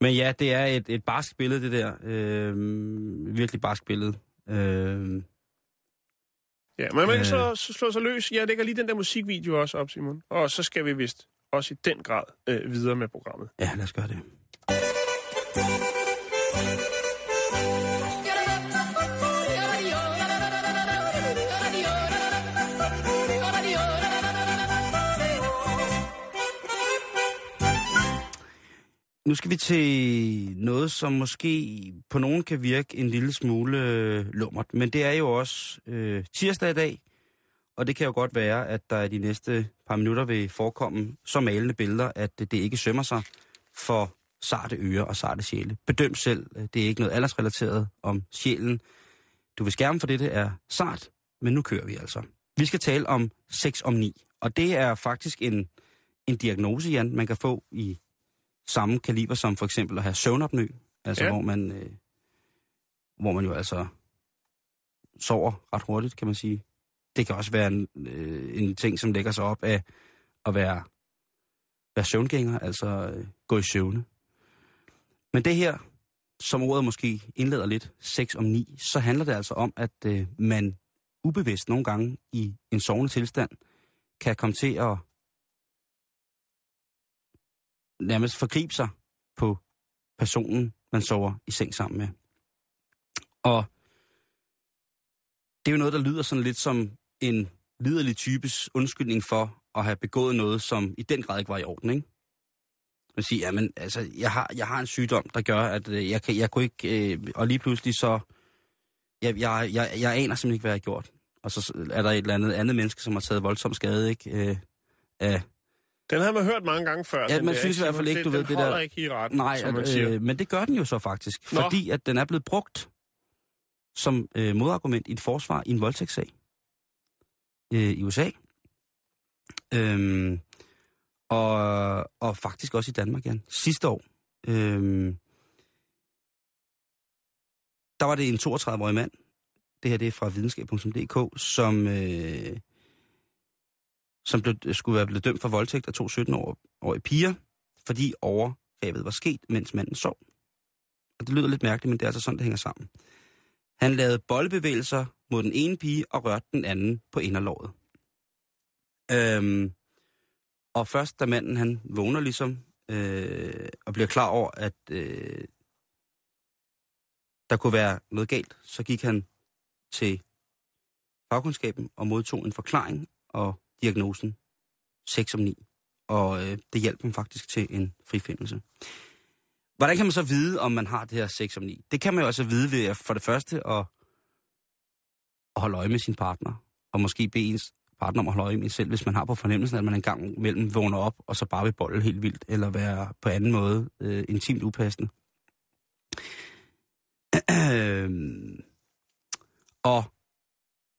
Speaker 6: Men ja, det er et, et barsk billede, det der. Øh, virkelig barsk billede. Øh,
Speaker 7: Ja, men
Speaker 6: Øh.
Speaker 7: så, så slå sig løs. Jeg lægger lige den der musikvideo også op, Simon. Og så skal vi vist også i den grad øh, videre med programmet.
Speaker 6: ja, lad os gøre det. Nu skal vi til noget, som måske på nogen kan virke en lille smule øh, lummert, men det er jo også øh, tirsdag i dag, og det kan jo godt være, at der i de næste par minutter vil forekomme så malende billeder, at det ikke sømmer sig for sarte ører og sarte sjæle. Bedøm selv, øh, det er ikke noget aldersrelateret om sjælen. Du vil skærme for det er sart, men nu kører vi altså. Vi skal tale om 6 om 9, og det er faktisk en, en diagnose, Jan, man kan få i samme kaliber som for eksempel at have søvnopnø, altså
Speaker 7: ja.
Speaker 6: hvor man øh, hvor man jo altså sover ret hurtigt, kan man sige. Det kan også være en, øh, en ting, som lægger sig op af at være, være søvngænger, altså øh, gå i søvne. Men det her, som ordet måske indleder lidt, 6 om 9, så handler det altså om, at øh, man ubevidst nogle gange i en sovende tilstand kan komme til at nærmest forgribe sig på personen, man sover i seng sammen med. Og det er jo noget, der lyder sådan lidt som en liderlig types undskyldning for at have begået noget, som i den grad ikke var i orden, ikke? Man siger, jamen, altså, jeg har, jeg har en sygdom, der gør, at øh, jeg, kan, jeg kunne ikke, øh, og lige pludselig så, jeg, jeg, jeg, jeg aner simpelthen ikke, hvad jeg har gjort. Og så er der et eller andet andet menneske, som har taget voldsom skade, ikke? Øh, af,
Speaker 7: den har man hørt mange gange før.
Speaker 6: Ja, man synes i hvert fald ikke, du ved, det der-
Speaker 7: ikke i retten,
Speaker 6: Nej,
Speaker 7: som
Speaker 6: at, øh, men det gør den jo så faktisk.
Speaker 7: Nå.
Speaker 6: Fordi at den er blevet brugt som øh, modargument i et forsvar i en voldtægtssag øh, i USA. Øhm, og, og faktisk også i Danmark, Jan. Sidste år. Øhm, der var det en 32-årig mand. Det her det er fra videnskab.dk, som, øh, som blev, skulle være blevet dømt for voldtægt af to 17-årige piger, fordi overgrebet var sket, mens manden sov. Og det lyder lidt mærkeligt, men det er altså sådan, det hænger sammen. Han lavede boldbevægelser mod den ene pige og rørte den anden på inderlåret. Øhm, og først da manden han vågner ligesom øh, og bliver klar over, at øh, der kunne være noget galt, så gik han til fagkundskaben og modtog en forklaring og diagnosen 6 om 9. Og øh, det hjalp ham faktisk til en frifindelse. Hvordan kan man så vide, om man har det her 6 om 9? Det kan man jo altså vide ved at for det første at, at holde øje med sin partner, og måske bede ens partner om at holde øje med selv, hvis man har på fornemmelsen, at man en gang mellem vågner op, og så bare vil bolle helt vildt, eller være på anden måde øh, intimt upassende. Øhm, og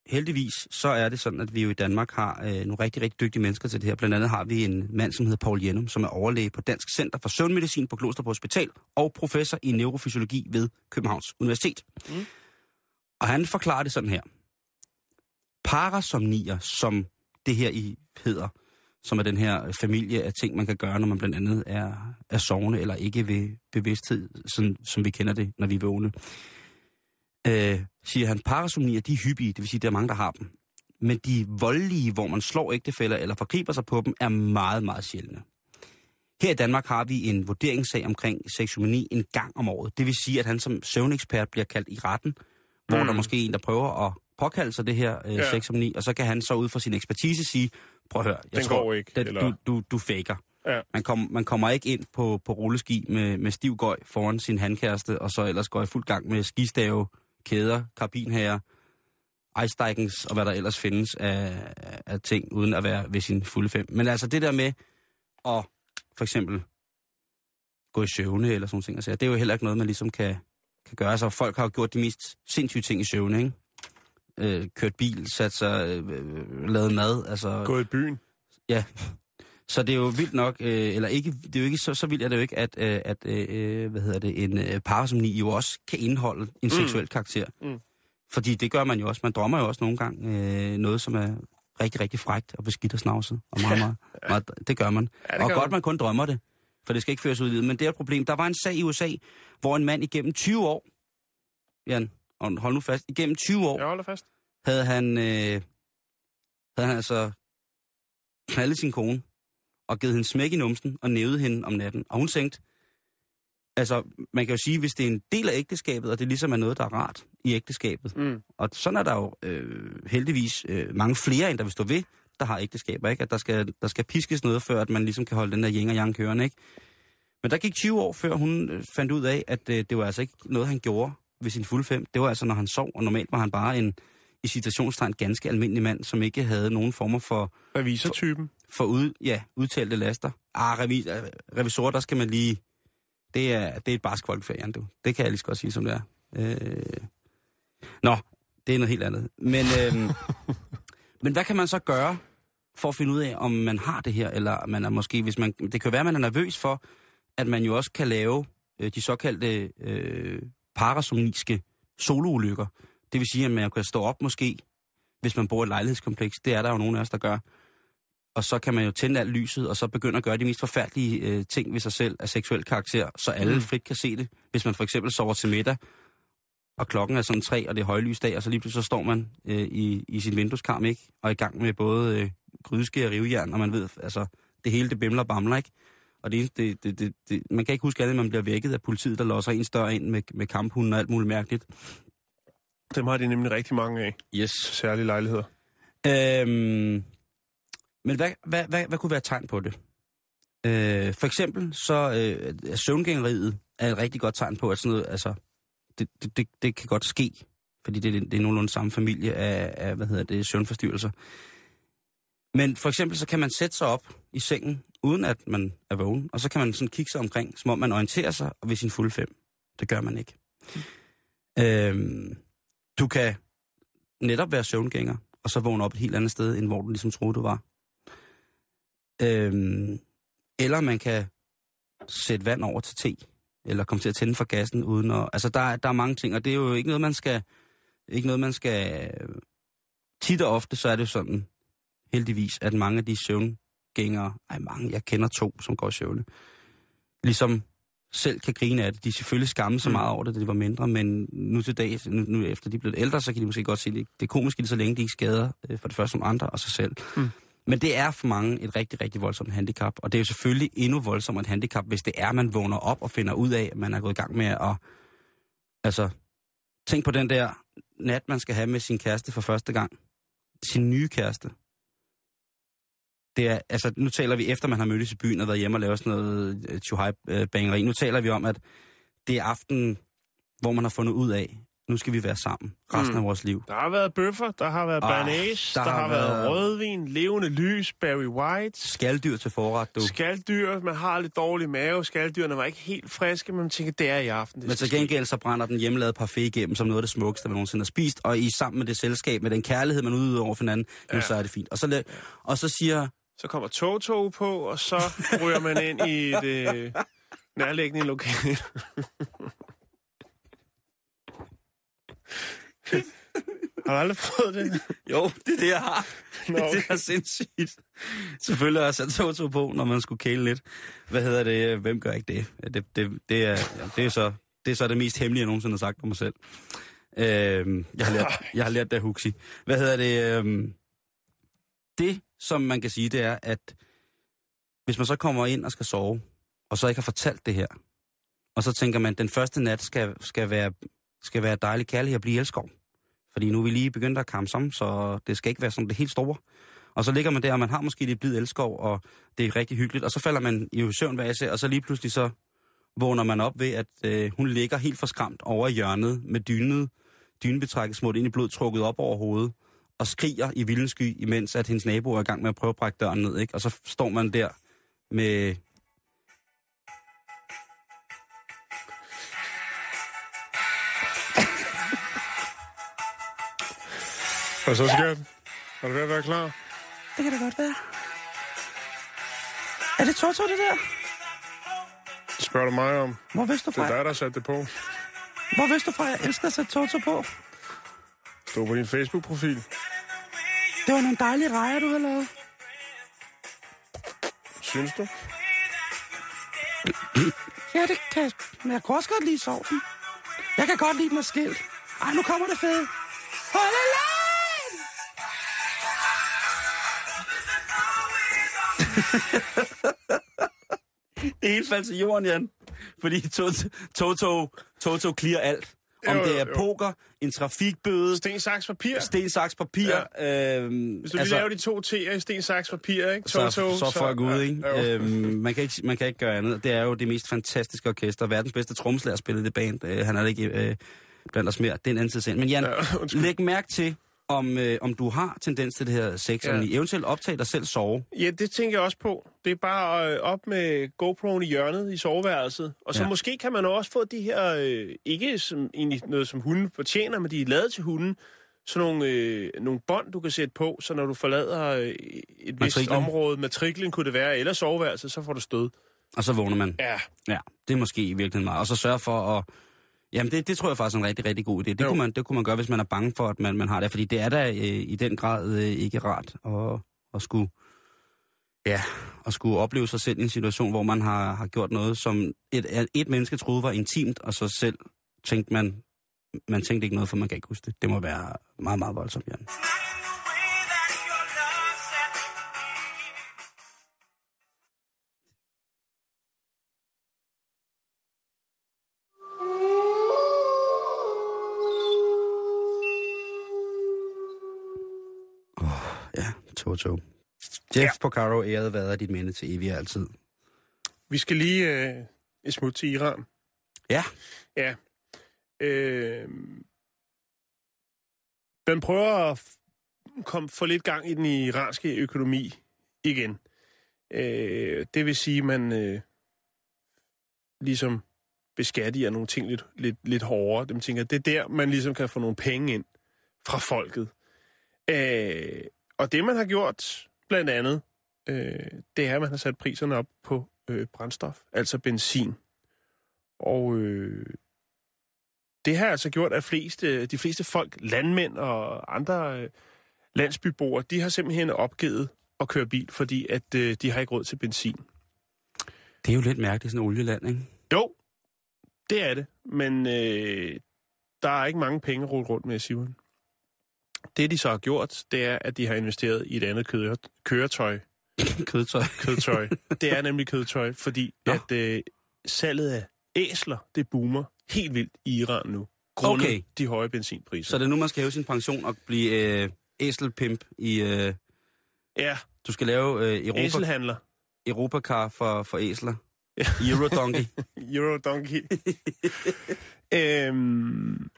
Speaker 6: heldigvis så er det sådan, at vi jo i Danmark har øh, nogle rigtig, rigtig dygtige mennesker til det her. Blandt andet har vi en mand, som hedder Paul Jenum, som er overlæge på Dansk Center for Søvnmedicin på Klosterborg Hospital og professor i neurofysiologi ved Københavns Universitet. Mm. Og han forklarer det sådan her. Parasomnier, som det her i hedder, som er den her familie af ting, man kan gøre, når man blandt andet er, er sovende eller ikke ved bevidsthed, sådan, som vi kender det, når vi er vågne. Øh, siger han, parasomnier, de er hyppige, det vil sige, der er mange, der har dem. Men de voldelige, hvor man slår ægtefælder eller forgriber sig på dem, er meget, meget sjældne. Her i Danmark har vi en vurderingssag omkring seksomani en gang om året. Det vil sige, at han som søvnekspert bliver kaldt i retten, hvor
Speaker 7: Mm.
Speaker 6: der måske er en, der prøver at påkalde sig det her øh,
Speaker 7: Ja.
Speaker 6: 6 om 9, og så kan han så ud fra sin ekspertise sige, prøv at høre, jeg
Speaker 7: Den
Speaker 6: tror,
Speaker 7: går ikke,
Speaker 6: det,
Speaker 7: eller-
Speaker 6: du, du, du faker.
Speaker 7: Ja.
Speaker 6: Man, kom, man kommer ikke ind på, på rulleski med, med stiv gøj foran sin handkæreste, og så ellers går i fuld gang med skistave, kæder, karabinhager, ice og hvad der ellers findes af, af- ting, uden at være ved sin fulde fem. Men altså det der med at for eksempel gå i søvne eller sådan ting, altså, det er jo heller ikke noget, man ligesom kan, kan gøre. Altså folk har jo gjort de mest sindssyge ting i søvne, ikke? Øh, kørt bil, sat sig, øh, øh, lavet mad, altså...
Speaker 7: Gå i byen.
Speaker 6: Ja. Så det er jo vildt nok, øh, eller ikke, det er jo ikke så, så vildt er det jo ikke, at, øh, at øh, hvad hedder det, en øh, parasomni jo også kan indeholde en seksuel karakter.
Speaker 7: Mm.
Speaker 6: Fordi det gør man jo også. Man drømmer jo også nogle gange øh, noget, som er rigtig, rigtig frægt og beskidt og snavset. Og meget, meget, meget, det gør man.
Speaker 7: Ja, det
Speaker 6: og
Speaker 7: gør
Speaker 6: godt,
Speaker 7: man.
Speaker 6: man kun drømmer det. For det skal ikke føres ud i livet. Men det er et problem. Der var en sag i USA, hvor en mand igennem 20 år, Jan, hold nu fast, igennem 20 år,
Speaker 7: Jeg holder fast.
Speaker 6: havde han, øh, havde han altså knaldet sin kone og givet hende smæk i numsen og nævede hende om natten. Og hun tænkte, altså man kan jo sige, hvis det er en del af ægteskabet, og det ligesom er noget, der er rart i ægteskabet,
Speaker 7: Mm.
Speaker 6: og sådan er der jo øh, heldigvis øh, mange flere, end der vil stå ved, der har ægteskaber, ikke? At der skal, der skal piskes noget, før at man ligesom kan holde den der yin og yang kørende, ikke? Men der gik 20 år, før hun øh, fandt ud af, at øh, det var altså ikke noget, han gjorde ved sin fulde fem. Det var altså, når han sov, og normalt var han bare en, i citationstegn, ganske almindelig mand, som ikke havde nogen former for,
Speaker 7: Revisortypen.
Speaker 6: For ud, ja, udtalte laster. Ah, revis, øh, revisor, der skal man lige... Det er, det er et barsk folkefærd, du. Det kan jeg lige så godt sige, som det er. Øh... Nå, det er noget helt andet. Men, øh... men hvad kan man så gøre for at finde ud af, om man har det her, eller man er måske, hvis man... Det kan være, at man er nervøs for, at man jo også kan lave øh, de såkaldte øh, parasomniske soloulykker. Det vil sige, at man kan stå op måske, hvis man bor i et lejlighedskompleks. Det er der jo nogle af os, der gør og så kan man jo tænde alt lyset, og så begynde at gøre de mest forfærdelige øh, ting ved sig selv af seksuel karakter, så alle mm. frit kan se det. Hvis man for eksempel sover til middag, og klokken er sådan tre, og det er højlys dag, og så lige pludselig så står man øh, i, i sin vindueskarm, ikke? Og er i gang med både øh, grydeske og rivejern, og man ved, altså, det hele det bimler og bamler, ikke? Og det, det, det, det, det, man kan ikke huske andet, end man bliver vækket af politiet, der låser en større ind med, med kamphunden og alt muligt mærkeligt.
Speaker 7: Dem har de nemlig rigtig mange af.
Speaker 6: Yes.
Speaker 7: Særlige lejligheder.
Speaker 6: Øhm, men hvad, hvad, hvad, hvad kunne være tegn på det? Øh, for eksempel så øh, er søvngængeriet er et rigtig godt tegn på, at sådan noget, altså, det, det, det, det kan godt ske, fordi det, det er nogenlunde samme familie af, af hvad hedder det, søvnforstyrrelser. Men for eksempel så kan man sætte sig op i sengen, uden at man er vågen, og så kan man sådan kigge sig omkring, som om man orienterer sig ved sin fulde fem. Det gør man ikke. Øhm, du kan netop være søvngænger, og så vågne op et helt andet sted, end hvor du ligesom troede, du var. Øhm, eller man kan sætte vand over til te, eller komme til at tænde for gassen uden at... Altså, der, er- der er mange ting, og det er jo ikke noget, man skal... Ikke noget, man skal... Tit og ofte, så er det jo sådan, heldigvis, at mange af de søvngængere... Ej, mange, jeg kender to, som går i søvne. Ligesom selv kan grine af det. De selvfølgelig skamme så meget over det, da de var mindre, men nu til dag, nu, nu efter de er blevet ældre, så kan de måske godt se, det, det er komisk så længe, de ikke skader øh, for det første som andre og sig selv.
Speaker 7: Mm.
Speaker 6: Men det er for mange et rigtig, rigtig voldsomt handicap, og det er jo selvfølgelig endnu voldsommere et handicap, hvis det er, at man vågner op og finder ud af, at man er gået i gang med at... Altså, tænk på den der nat, man skal have med sin kæreste for første gang. Sin nye kæreste. Det er, altså, nu taler vi efter, man har mødtes i byen og været hjemme og lavet sådan noget øh, to tjuhaj øh, bangeri. Nu taler vi om, at det er aften, hvor man har fundet ud af, nu skal vi være sammen resten
Speaker 7: Mm.
Speaker 6: af vores liv.
Speaker 7: Der har været bøffer, der har været
Speaker 6: Ah,
Speaker 7: banage,
Speaker 6: der
Speaker 7: der,
Speaker 6: har
Speaker 7: har været
Speaker 6: været-
Speaker 7: rødvin, levende lys, Barry White,
Speaker 6: Skaldyr til forret, du.
Speaker 7: skalddyr. Man har lidt dårlig mave. Skaldyrene var ikke helt friske, men man tænker, det er i aften. Det
Speaker 6: Men til gengæld så brænder den hjemmelavede parfait igennem som noget af det smukkeste, man nogensinde har spist. Og i sammen med det selskab, med den kærlighed, man udøver over for hinanden, ja. så er det fint. Og så, og så siger...
Speaker 7: Så kommer tog på, og så ryger man ind i et øh, nærliggende lokale. Har du aldrig prøvet det?
Speaker 6: Jo, det er det, jeg har.
Speaker 7: Nå,
Speaker 6: Det er sindssygt. Selvfølgelig har jeg sat Toto på, når man skulle kæle lidt. Hvad hedder det? Hvem gør ikke det? Det, det, det, er, ja, det, er, så, det er så det mest hemmelige, jeg nogensinde har sagt på mig selv. Øhm, jeg, har lært, jeg har lært det af Huxi. Hvad hedder det? Øhm, det, som man kan sige, det er, at hvis man så kommer ind og skal sove, og så ikke har fortalt det her, og så tænker man, at den første nat skal, skal, være, skal være dejlig kærlig at blive elskov. Fordi nu er vi lige begyndt at kamme sammen, så det skal ikke være sådan det helt store. Og så ligger man der, og man har måske lidt blid elskov, og det er rigtig hyggeligt. Og så falder man i søvn hver især, og så lige pludselig så vågner man op ved, at øh, hun ligger helt forskræmt over i hjørnet med dynet, dynebetrækket smurt ind i blod, trukket op over hovedet, og skriger i vildens sky, imens at hendes nabo er i gang med at prøve at brække døren ned. Ikke? Og så står man der med...
Speaker 7: Og så skat, er du ved at være klar?
Speaker 6: Det kan da godt være. Er det Toto, det der?
Speaker 7: Det spørger du mig om.
Speaker 6: Hvor vidste du
Speaker 7: Det er
Speaker 6: fra?
Speaker 7: dig, der satte det på.
Speaker 6: Hvor vidste du fra, jeg elsker at sætte Toto på?
Speaker 7: Stod på din Facebook-profil.
Speaker 6: Det var nogle dejlige rejer, du har lavet.
Speaker 7: Synes du?
Speaker 6: Ja, det kan jeg. Men jeg kan også godt lide sovsen. Jeg kan godt lide den skilt. Ej, nu kommer det fede. Hold det er helt faldt til jorden, Jan. Fordi Toto, Toto, clear alt. Om
Speaker 7: Jo,
Speaker 6: det er
Speaker 7: jo.
Speaker 6: poker, en trafikbøde,
Speaker 7: Sten, saks, papir.
Speaker 6: sten, saks, papir. Ja. Øhm,
Speaker 7: Hvis du altså, laver de to T'er i sten, saks, papir, ikke?
Speaker 6: så,
Speaker 7: Toto,
Speaker 6: så, så folk ud, ikke?
Speaker 7: Ja.
Speaker 6: Øhm, man, kan ikke, man kan ikke gøre andet. Det er jo det mest fantastiske orkester. Verdens bedste trommeslager spillede det band. Øh, han er ikke øh, blandt os mere. Det er en anden tid. Men Jan,
Speaker 7: Ja, undskyld.
Speaker 6: læg mærke til, om, øh, om du har tendens til det her sex,
Speaker 7: Ja.
Speaker 6: ja. i eventuelt optage dig selv sove.
Speaker 7: Ja, det tænker jeg også på. Det er bare øh, op med GoPro'en i hjørnet i soveværelset. Og så
Speaker 6: Ja.
Speaker 7: måske kan man også få de her, øh, ikke som, egentlig noget, som hunden fortjener, men de er lavet til hunden, sådan nogle, øh, nogle bånd, du kan sætte på, så når du forlader øh, et vist
Speaker 6: Matriklen.
Speaker 7: område, matriklen kunne det være, eller soveværelset, så får du stød.
Speaker 6: Og så vågner man.
Speaker 7: Ja,
Speaker 6: Ja, det er måske i virkeligheden meget. Og så sørge for at... Jamen, det, det tror jeg faktisk er en rigtig, rigtig god idé. Det
Speaker 7: Jo.
Speaker 6: kunne, man, det kunne man gøre, hvis man er bange for, at man, man har det. Fordi det er da øh, i den grad øh, ikke rart at, at skulle... Ja, at skulle opleve sig selv i en situation, hvor man har, har gjort noget, som et, et menneske troede var intimt, og så selv tænkte man... Man tænkte ikke noget, for man kan ikke huske det. Det må være meget, meget voldsomt, Jan. Toto. Jeff ja. Porcaro, æret hvad er dit minde til evig og altid.
Speaker 7: vi skal lige øh, et smut til Iran.
Speaker 6: Ja,
Speaker 7: Ja. Øh, man prøver at komme få lidt gang i den iranske økonomi igen. Øh, det vil sige, at man øh, ligesom beskattiger nogle ting lidt, lidt, lidt hårdere. Dem tænker, det er der, man ligesom kan få nogle penge ind fra folket. Øh, og det, man har gjort, blandt andet, øh, det er, at man har sat priserne op på øh, brændstof, altså benzin. Og øh, det har altså gjort, at fleste, de fleste folk, landmænd og andre øh, landsbyboere, de har simpelthen opgivet at køre bil, fordi at øh, de har ikke råd til benzin.
Speaker 6: det er jo lidt mærkeligt, sådan en olieland, ikke?
Speaker 7: Jo, det er det, men øh, der er ikke mange penge rullet rundt med, Simon. Det, de så har gjort, det er, at de har investeret i et andet kø- køretøj.
Speaker 6: Kødtøj.
Speaker 7: kødtøj. det er nemlig kødtøj, fordi
Speaker 6: Nå.
Speaker 7: at øh, salget af æsler, det boomer helt vildt i Iran nu. Grundet
Speaker 6: Okay.
Speaker 7: de høje benzinpriser.
Speaker 6: Så det er nu, man skal hæve sin pension og blive øh, æselpimp i... Øh,
Speaker 7: Ja,
Speaker 6: du skal lave øh, Europa,
Speaker 7: æselhandler.
Speaker 6: Europakar for, for æsler. Eurodonkey.
Speaker 7: Eurodonkey. øhm,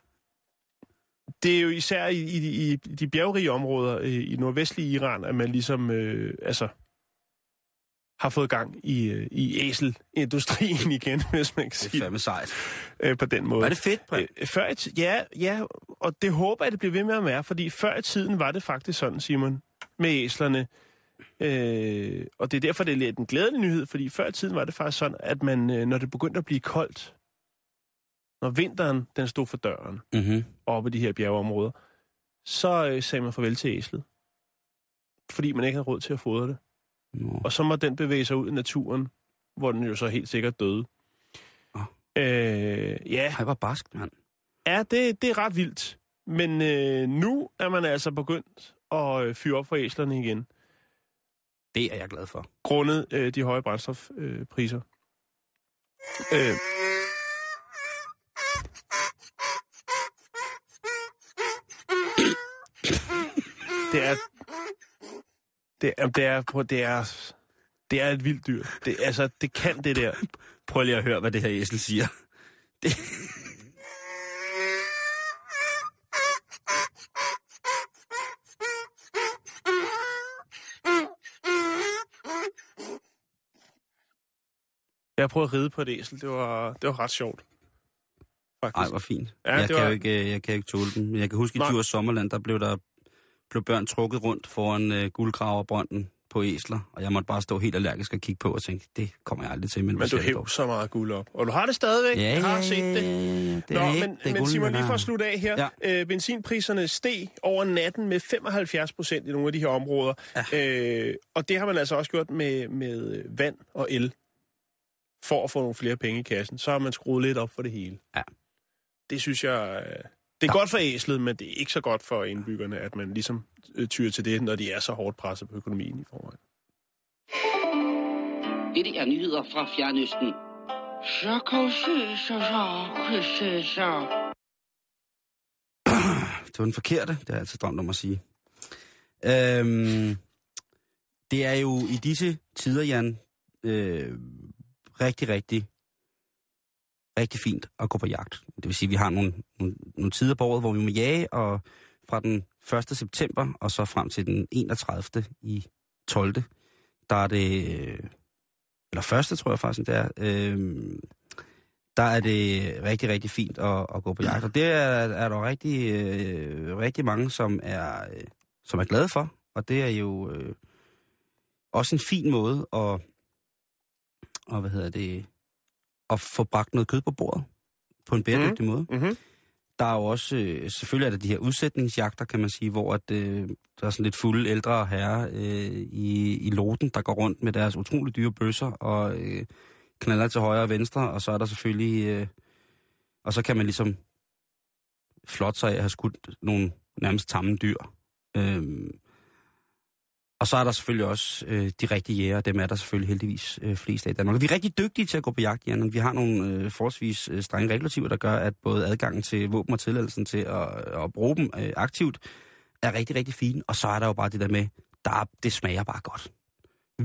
Speaker 7: det er jo især i, i, i de bjergrige områder øh, i nordvestlige Iran, at man ligesom øh, altså, har fået gang i, øh, i æselindustrien igen, hvis man kan
Speaker 6: Det er
Speaker 7: sige
Speaker 6: fandme sejt.
Speaker 7: øh, på den måde.
Speaker 6: Var det fedt?
Speaker 7: Øh, før i ja, ja, og det håber jeg, det bliver ved med at være, fordi før i tiden var det faktisk sådan, Simon, med æslerne. Øh, og det er derfor, det er lidt en glædelig nyhed, fordi før i tiden var det faktisk sådan, at man, når det begyndte at blive koldt, når vinteren den stod for døren
Speaker 6: Mm-hmm.
Speaker 7: oppe i de her bjergeområder, så øh, sagde man farvel til æslet. Fordi man ikke havde råd til at fodre det.
Speaker 6: Nå.
Speaker 7: Og så må den bevæge sig ud i naturen, hvor den jo så helt sikkert døde.
Speaker 6: Åh.
Speaker 7: Øh, ja,
Speaker 6: Ej, hvor barsk, mand.
Speaker 7: Ja, det, det er ret vildt. Men øh, nu er man altså begyndt at øh, fyre op for æslerne igen,
Speaker 6: Det er jeg glad for.
Speaker 7: grundet øh, de høje brændstofpriser. Øh, priser. øh, Det er... Det er, det er, prøv, det er, det er et vildt dyr. Det, altså, det kan det der.
Speaker 6: Prøv lige at høre, hvad det her æsel siger. Det...
Speaker 7: Jeg prøvede at ride på et æsel. Det var, det var ret sjovt. Faktisk.
Speaker 6: Ej, hvor fint.
Speaker 7: Ja,
Speaker 6: jeg, kan
Speaker 7: var-
Speaker 6: jo ikke, øh, jeg kan jo ikke tåle dem. Jeg kan huske, i
Speaker 7: Nej.
Speaker 6: Djurs Sommerland, der blev der blev børn trukket rundt foran øh, guldgraverbrønden på æsler, og jeg måtte bare stå helt allergisk og kigge på og tænke, det kommer jeg aldrig til. Men,
Speaker 7: Men du hæv så meget guld op. Og du har det stadigvæk.
Speaker 6: Ja,
Speaker 7: jeg har
Speaker 6: ja,
Speaker 7: set
Speaker 6: ja,
Speaker 7: det.
Speaker 6: ja, ja. Det
Speaker 7: Nå,
Speaker 6: ikke-
Speaker 7: men,
Speaker 6: det
Speaker 7: men Simon, lige for at slutte af her. Ja. Øh, benzinpriserne steg over natten med 75 procent i nogle af de her områder. Ja. Øh, og det har man altså også gjort med, med vand og el. For at få nogle flere penge i kassen. Så har man skruet lidt op for det hele.
Speaker 6: Ja.
Speaker 7: Det synes jeg... øh, Det er godt for æslet, men det er ikke så godt for indbyggerne, at man ligesom øh, tyrer til det, når de er så hårdt presset på økonomien i forvejen.
Speaker 10: Dette er nyheder fra Fjernøsten.
Speaker 6: Det var den forkerte, det har jeg altid drømt om at sige. Øhm, det er jo i disse tider, Jan, øh, rigtig, rigtig, rigtig fint at gå på jagt. Det vil sige, at vi har nogle, nogle, nogle tider på året, hvor vi må jage, og fra den 1. september og så frem til den 31. i 12. Der er det, øh, eller første tror jeg faktisk, det er, øh, der er det rigtig, rigtig fint at, at gå på jagt. Og det er, er der rigtig, øh, rigtig mange, som er, øh, som er glade for. Og det er jo øh, også en fin måde at, og hvad hedder det, at få bragt noget kød på bordet på en bæredygtig mm. måde.
Speaker 7: Mm-hmm.
Speaker 6: Der er jo også, øh, selvfølgelig er der de her udsætningsjagter, kan man sige, hvor at, øh, der er sådan lidt fulde ældre herrer øh, i, i loten, der går rundt med deres utrolig dyre bøsser og øh, knaller til højre og venstre, og så er der selvfølgelig, øh, og så kan man ligesom flotte sig af at have skudt nogle nærmest tamme dyr. Øhm, og så er der selvfølgelig også øh, de rigtige jæger, dem er der selvfølgelig heldigvis øh, flest af i Danmark. Vi er rigtig dygtige til at gå på jagt, Jan. Vi har nogle øh, forholdsvis øh, strenge regulativer, der gør, at både adgangen til våben og tilladelsen til at, at bruge dem øh, aktivt er rigtig, rigtig fin. Og så er der jo bare det der med, der, er- det smager bare godt.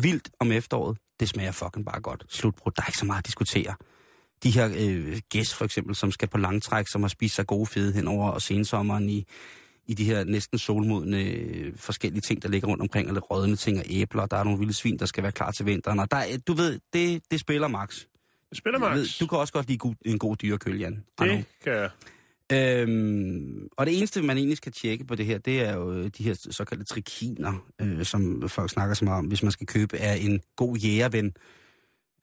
Speaker 6: Vildt om efteråret, det smager fucking bare godt. Slutbrud, der er ikke så meget at diskutere. De her øh, gæs for eksempel, som skal på langtræk, som har spist sig gode fede hen over sensommeren i, i de her næsten solmodne øh, forskellige ting, der ligger rundt omkring, eller rådne ting og æbler, og der er nogle vilde svin, der skal være klar til vinteren. Og der, er- du ved, det, det spiller max.
Speaker 7: Det spiller
Speaker 6: Jeg
Speaker 7: Max.
Speaker 6: Ved, du kan også godt lide god, en god dyrekøl, Jan.
Speaker 7: Det kan jeg.
Speaker 6: Øhm, og det eneste, man egentlig skal tjekke på det her, det er jo øh, de her såkaldte trikiner, øh, som folk snakker så meget om, hvis man skal købe af en god jægerven.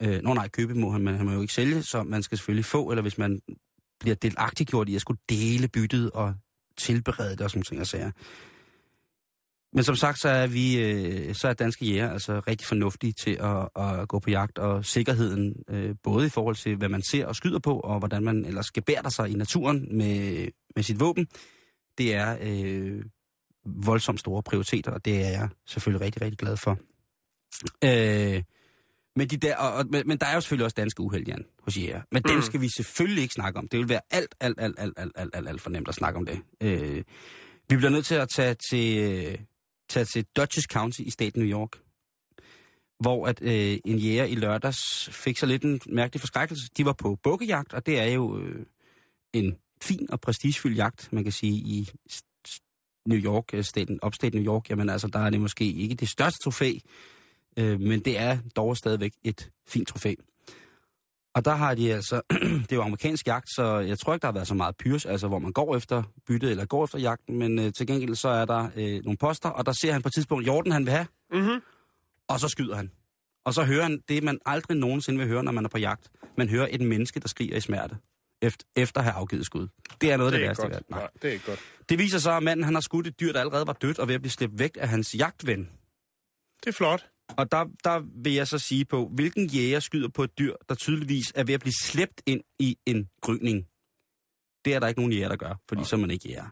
Speaker 6: Øh, nå nej, købe må han, men han må jo ikke sælge, så man skal selvfølgelig få, eller hvis man bliver delagtiggjort i at skulle dele byttet og tilberede det og sådan ting og sager. Men som sagt, så er vi, øh, så er danske jæger altså rigtig fornuftige til at, at gå på jagt, og sikkerheden, øh, både i forhold til, hvad man ser og skyder på, og hvordan man ellers gebærder sig i naturen med, med sit våben, det er øh, voldsomt store prioriteter, og det er jeg selvfølgelig rigtig, rigtig glad for. Øh, men, de der, og, og, men, men der er jo selvfølgelig også danske uheld, Jan, hos jæger. Men dem skal vi selvfølgelig ikke snakke om. Det vil være alt, alt, alt, alt, alt, alt, alt, alt for nemt at snakke om det. Øh, vi bliver nødt til at tage til, øh, tage til Dutchess County i staten New York, hvor at øh, en jæger i lørdags fik så lidt en mærkelig forskrækkelse. De var på bukkejagt, og det er jo øh, en fin og prestigefyldt jagt, man kan sige, i New York, øh, staten, upstate New York. Jamen altså, der er det måske ikke det største trofæ, øh, men det er dog stadigvæk et fint trofæ. Og der har de altså, det er jo amerikansk jagt, så jeg tror ikke, der har været så meget pyrs, altså hvor man går efter byttet eller går efter jagten, men øh, til gengæld så er der øh, nogle poster, og der ser han på et tidspunkt jorden, han vil have,
Speaker 7: Mm-hmm.
Speaker 6: og så skyder han. Og så hører han det, man aldrig nogensinde vil høre, når man er på jagt. Man hører et menneske, der skriger i smerte, efter, efter at have afgivet skud. Det er noget af
Speaker 7: Det
Speaker 6: det, værste.
Speaker 7: godt. Nej, det er ikke godt.
Speaker 6: Det viser sig, at manden han har skudt et dyr, der allerede var dødt og ved at blive slæbt væk af hans jagtven.
Speaker 7: Det er flot.
Speaker 6: Og der, der vil jeg så sige på, hvilken jæger skyder på et dyr, der tydeligvis er ved at blive slæbt ind i en gryning. Det er der ikke nogen jæger, der gør, fordi så er man ikke jæger.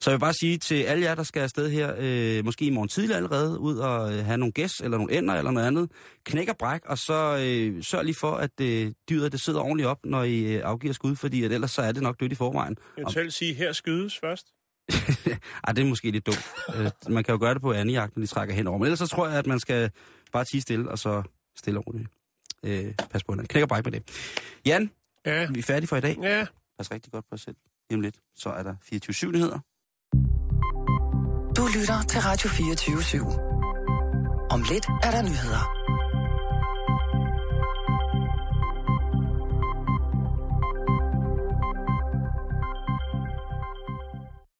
Speaker 6: Så jeg vil bare sige til alle jer, der skal afsted her, øh, måske i morgen tidlig allerede, ud og øh, have nogle gæs eller nogle ender eller noget andet, knæk og bræk, og så øh, sørg lige for, at øh, dyret det sidder ordentligt op, når I øh, afgiver skud, fordi at ellers så er det nok dødt i forvejen.
Speaker 7: Selv sige, her skydes først.
Speaker 6: Ej, det er måske lidt dumt. Øh, man kan jo gøre det på anden jagt, når de trækker henover. Men ellers så tror jeg, at man skal bare tige stille, og så stille og roligt. Øh, pas på hinanden. Knækker bare ikke med det. Jan,
Speaker 7: Ja,
Speaker 6: vi er færdige for i dag.
Speaker 7: ja.
Speaker 6: Pas rigtig godt på os selv. Lige lidt, så er der 24-7 nyheder.
Speaker 3: Du lytter til Radio 24 /7. Om lidt er der nyheder.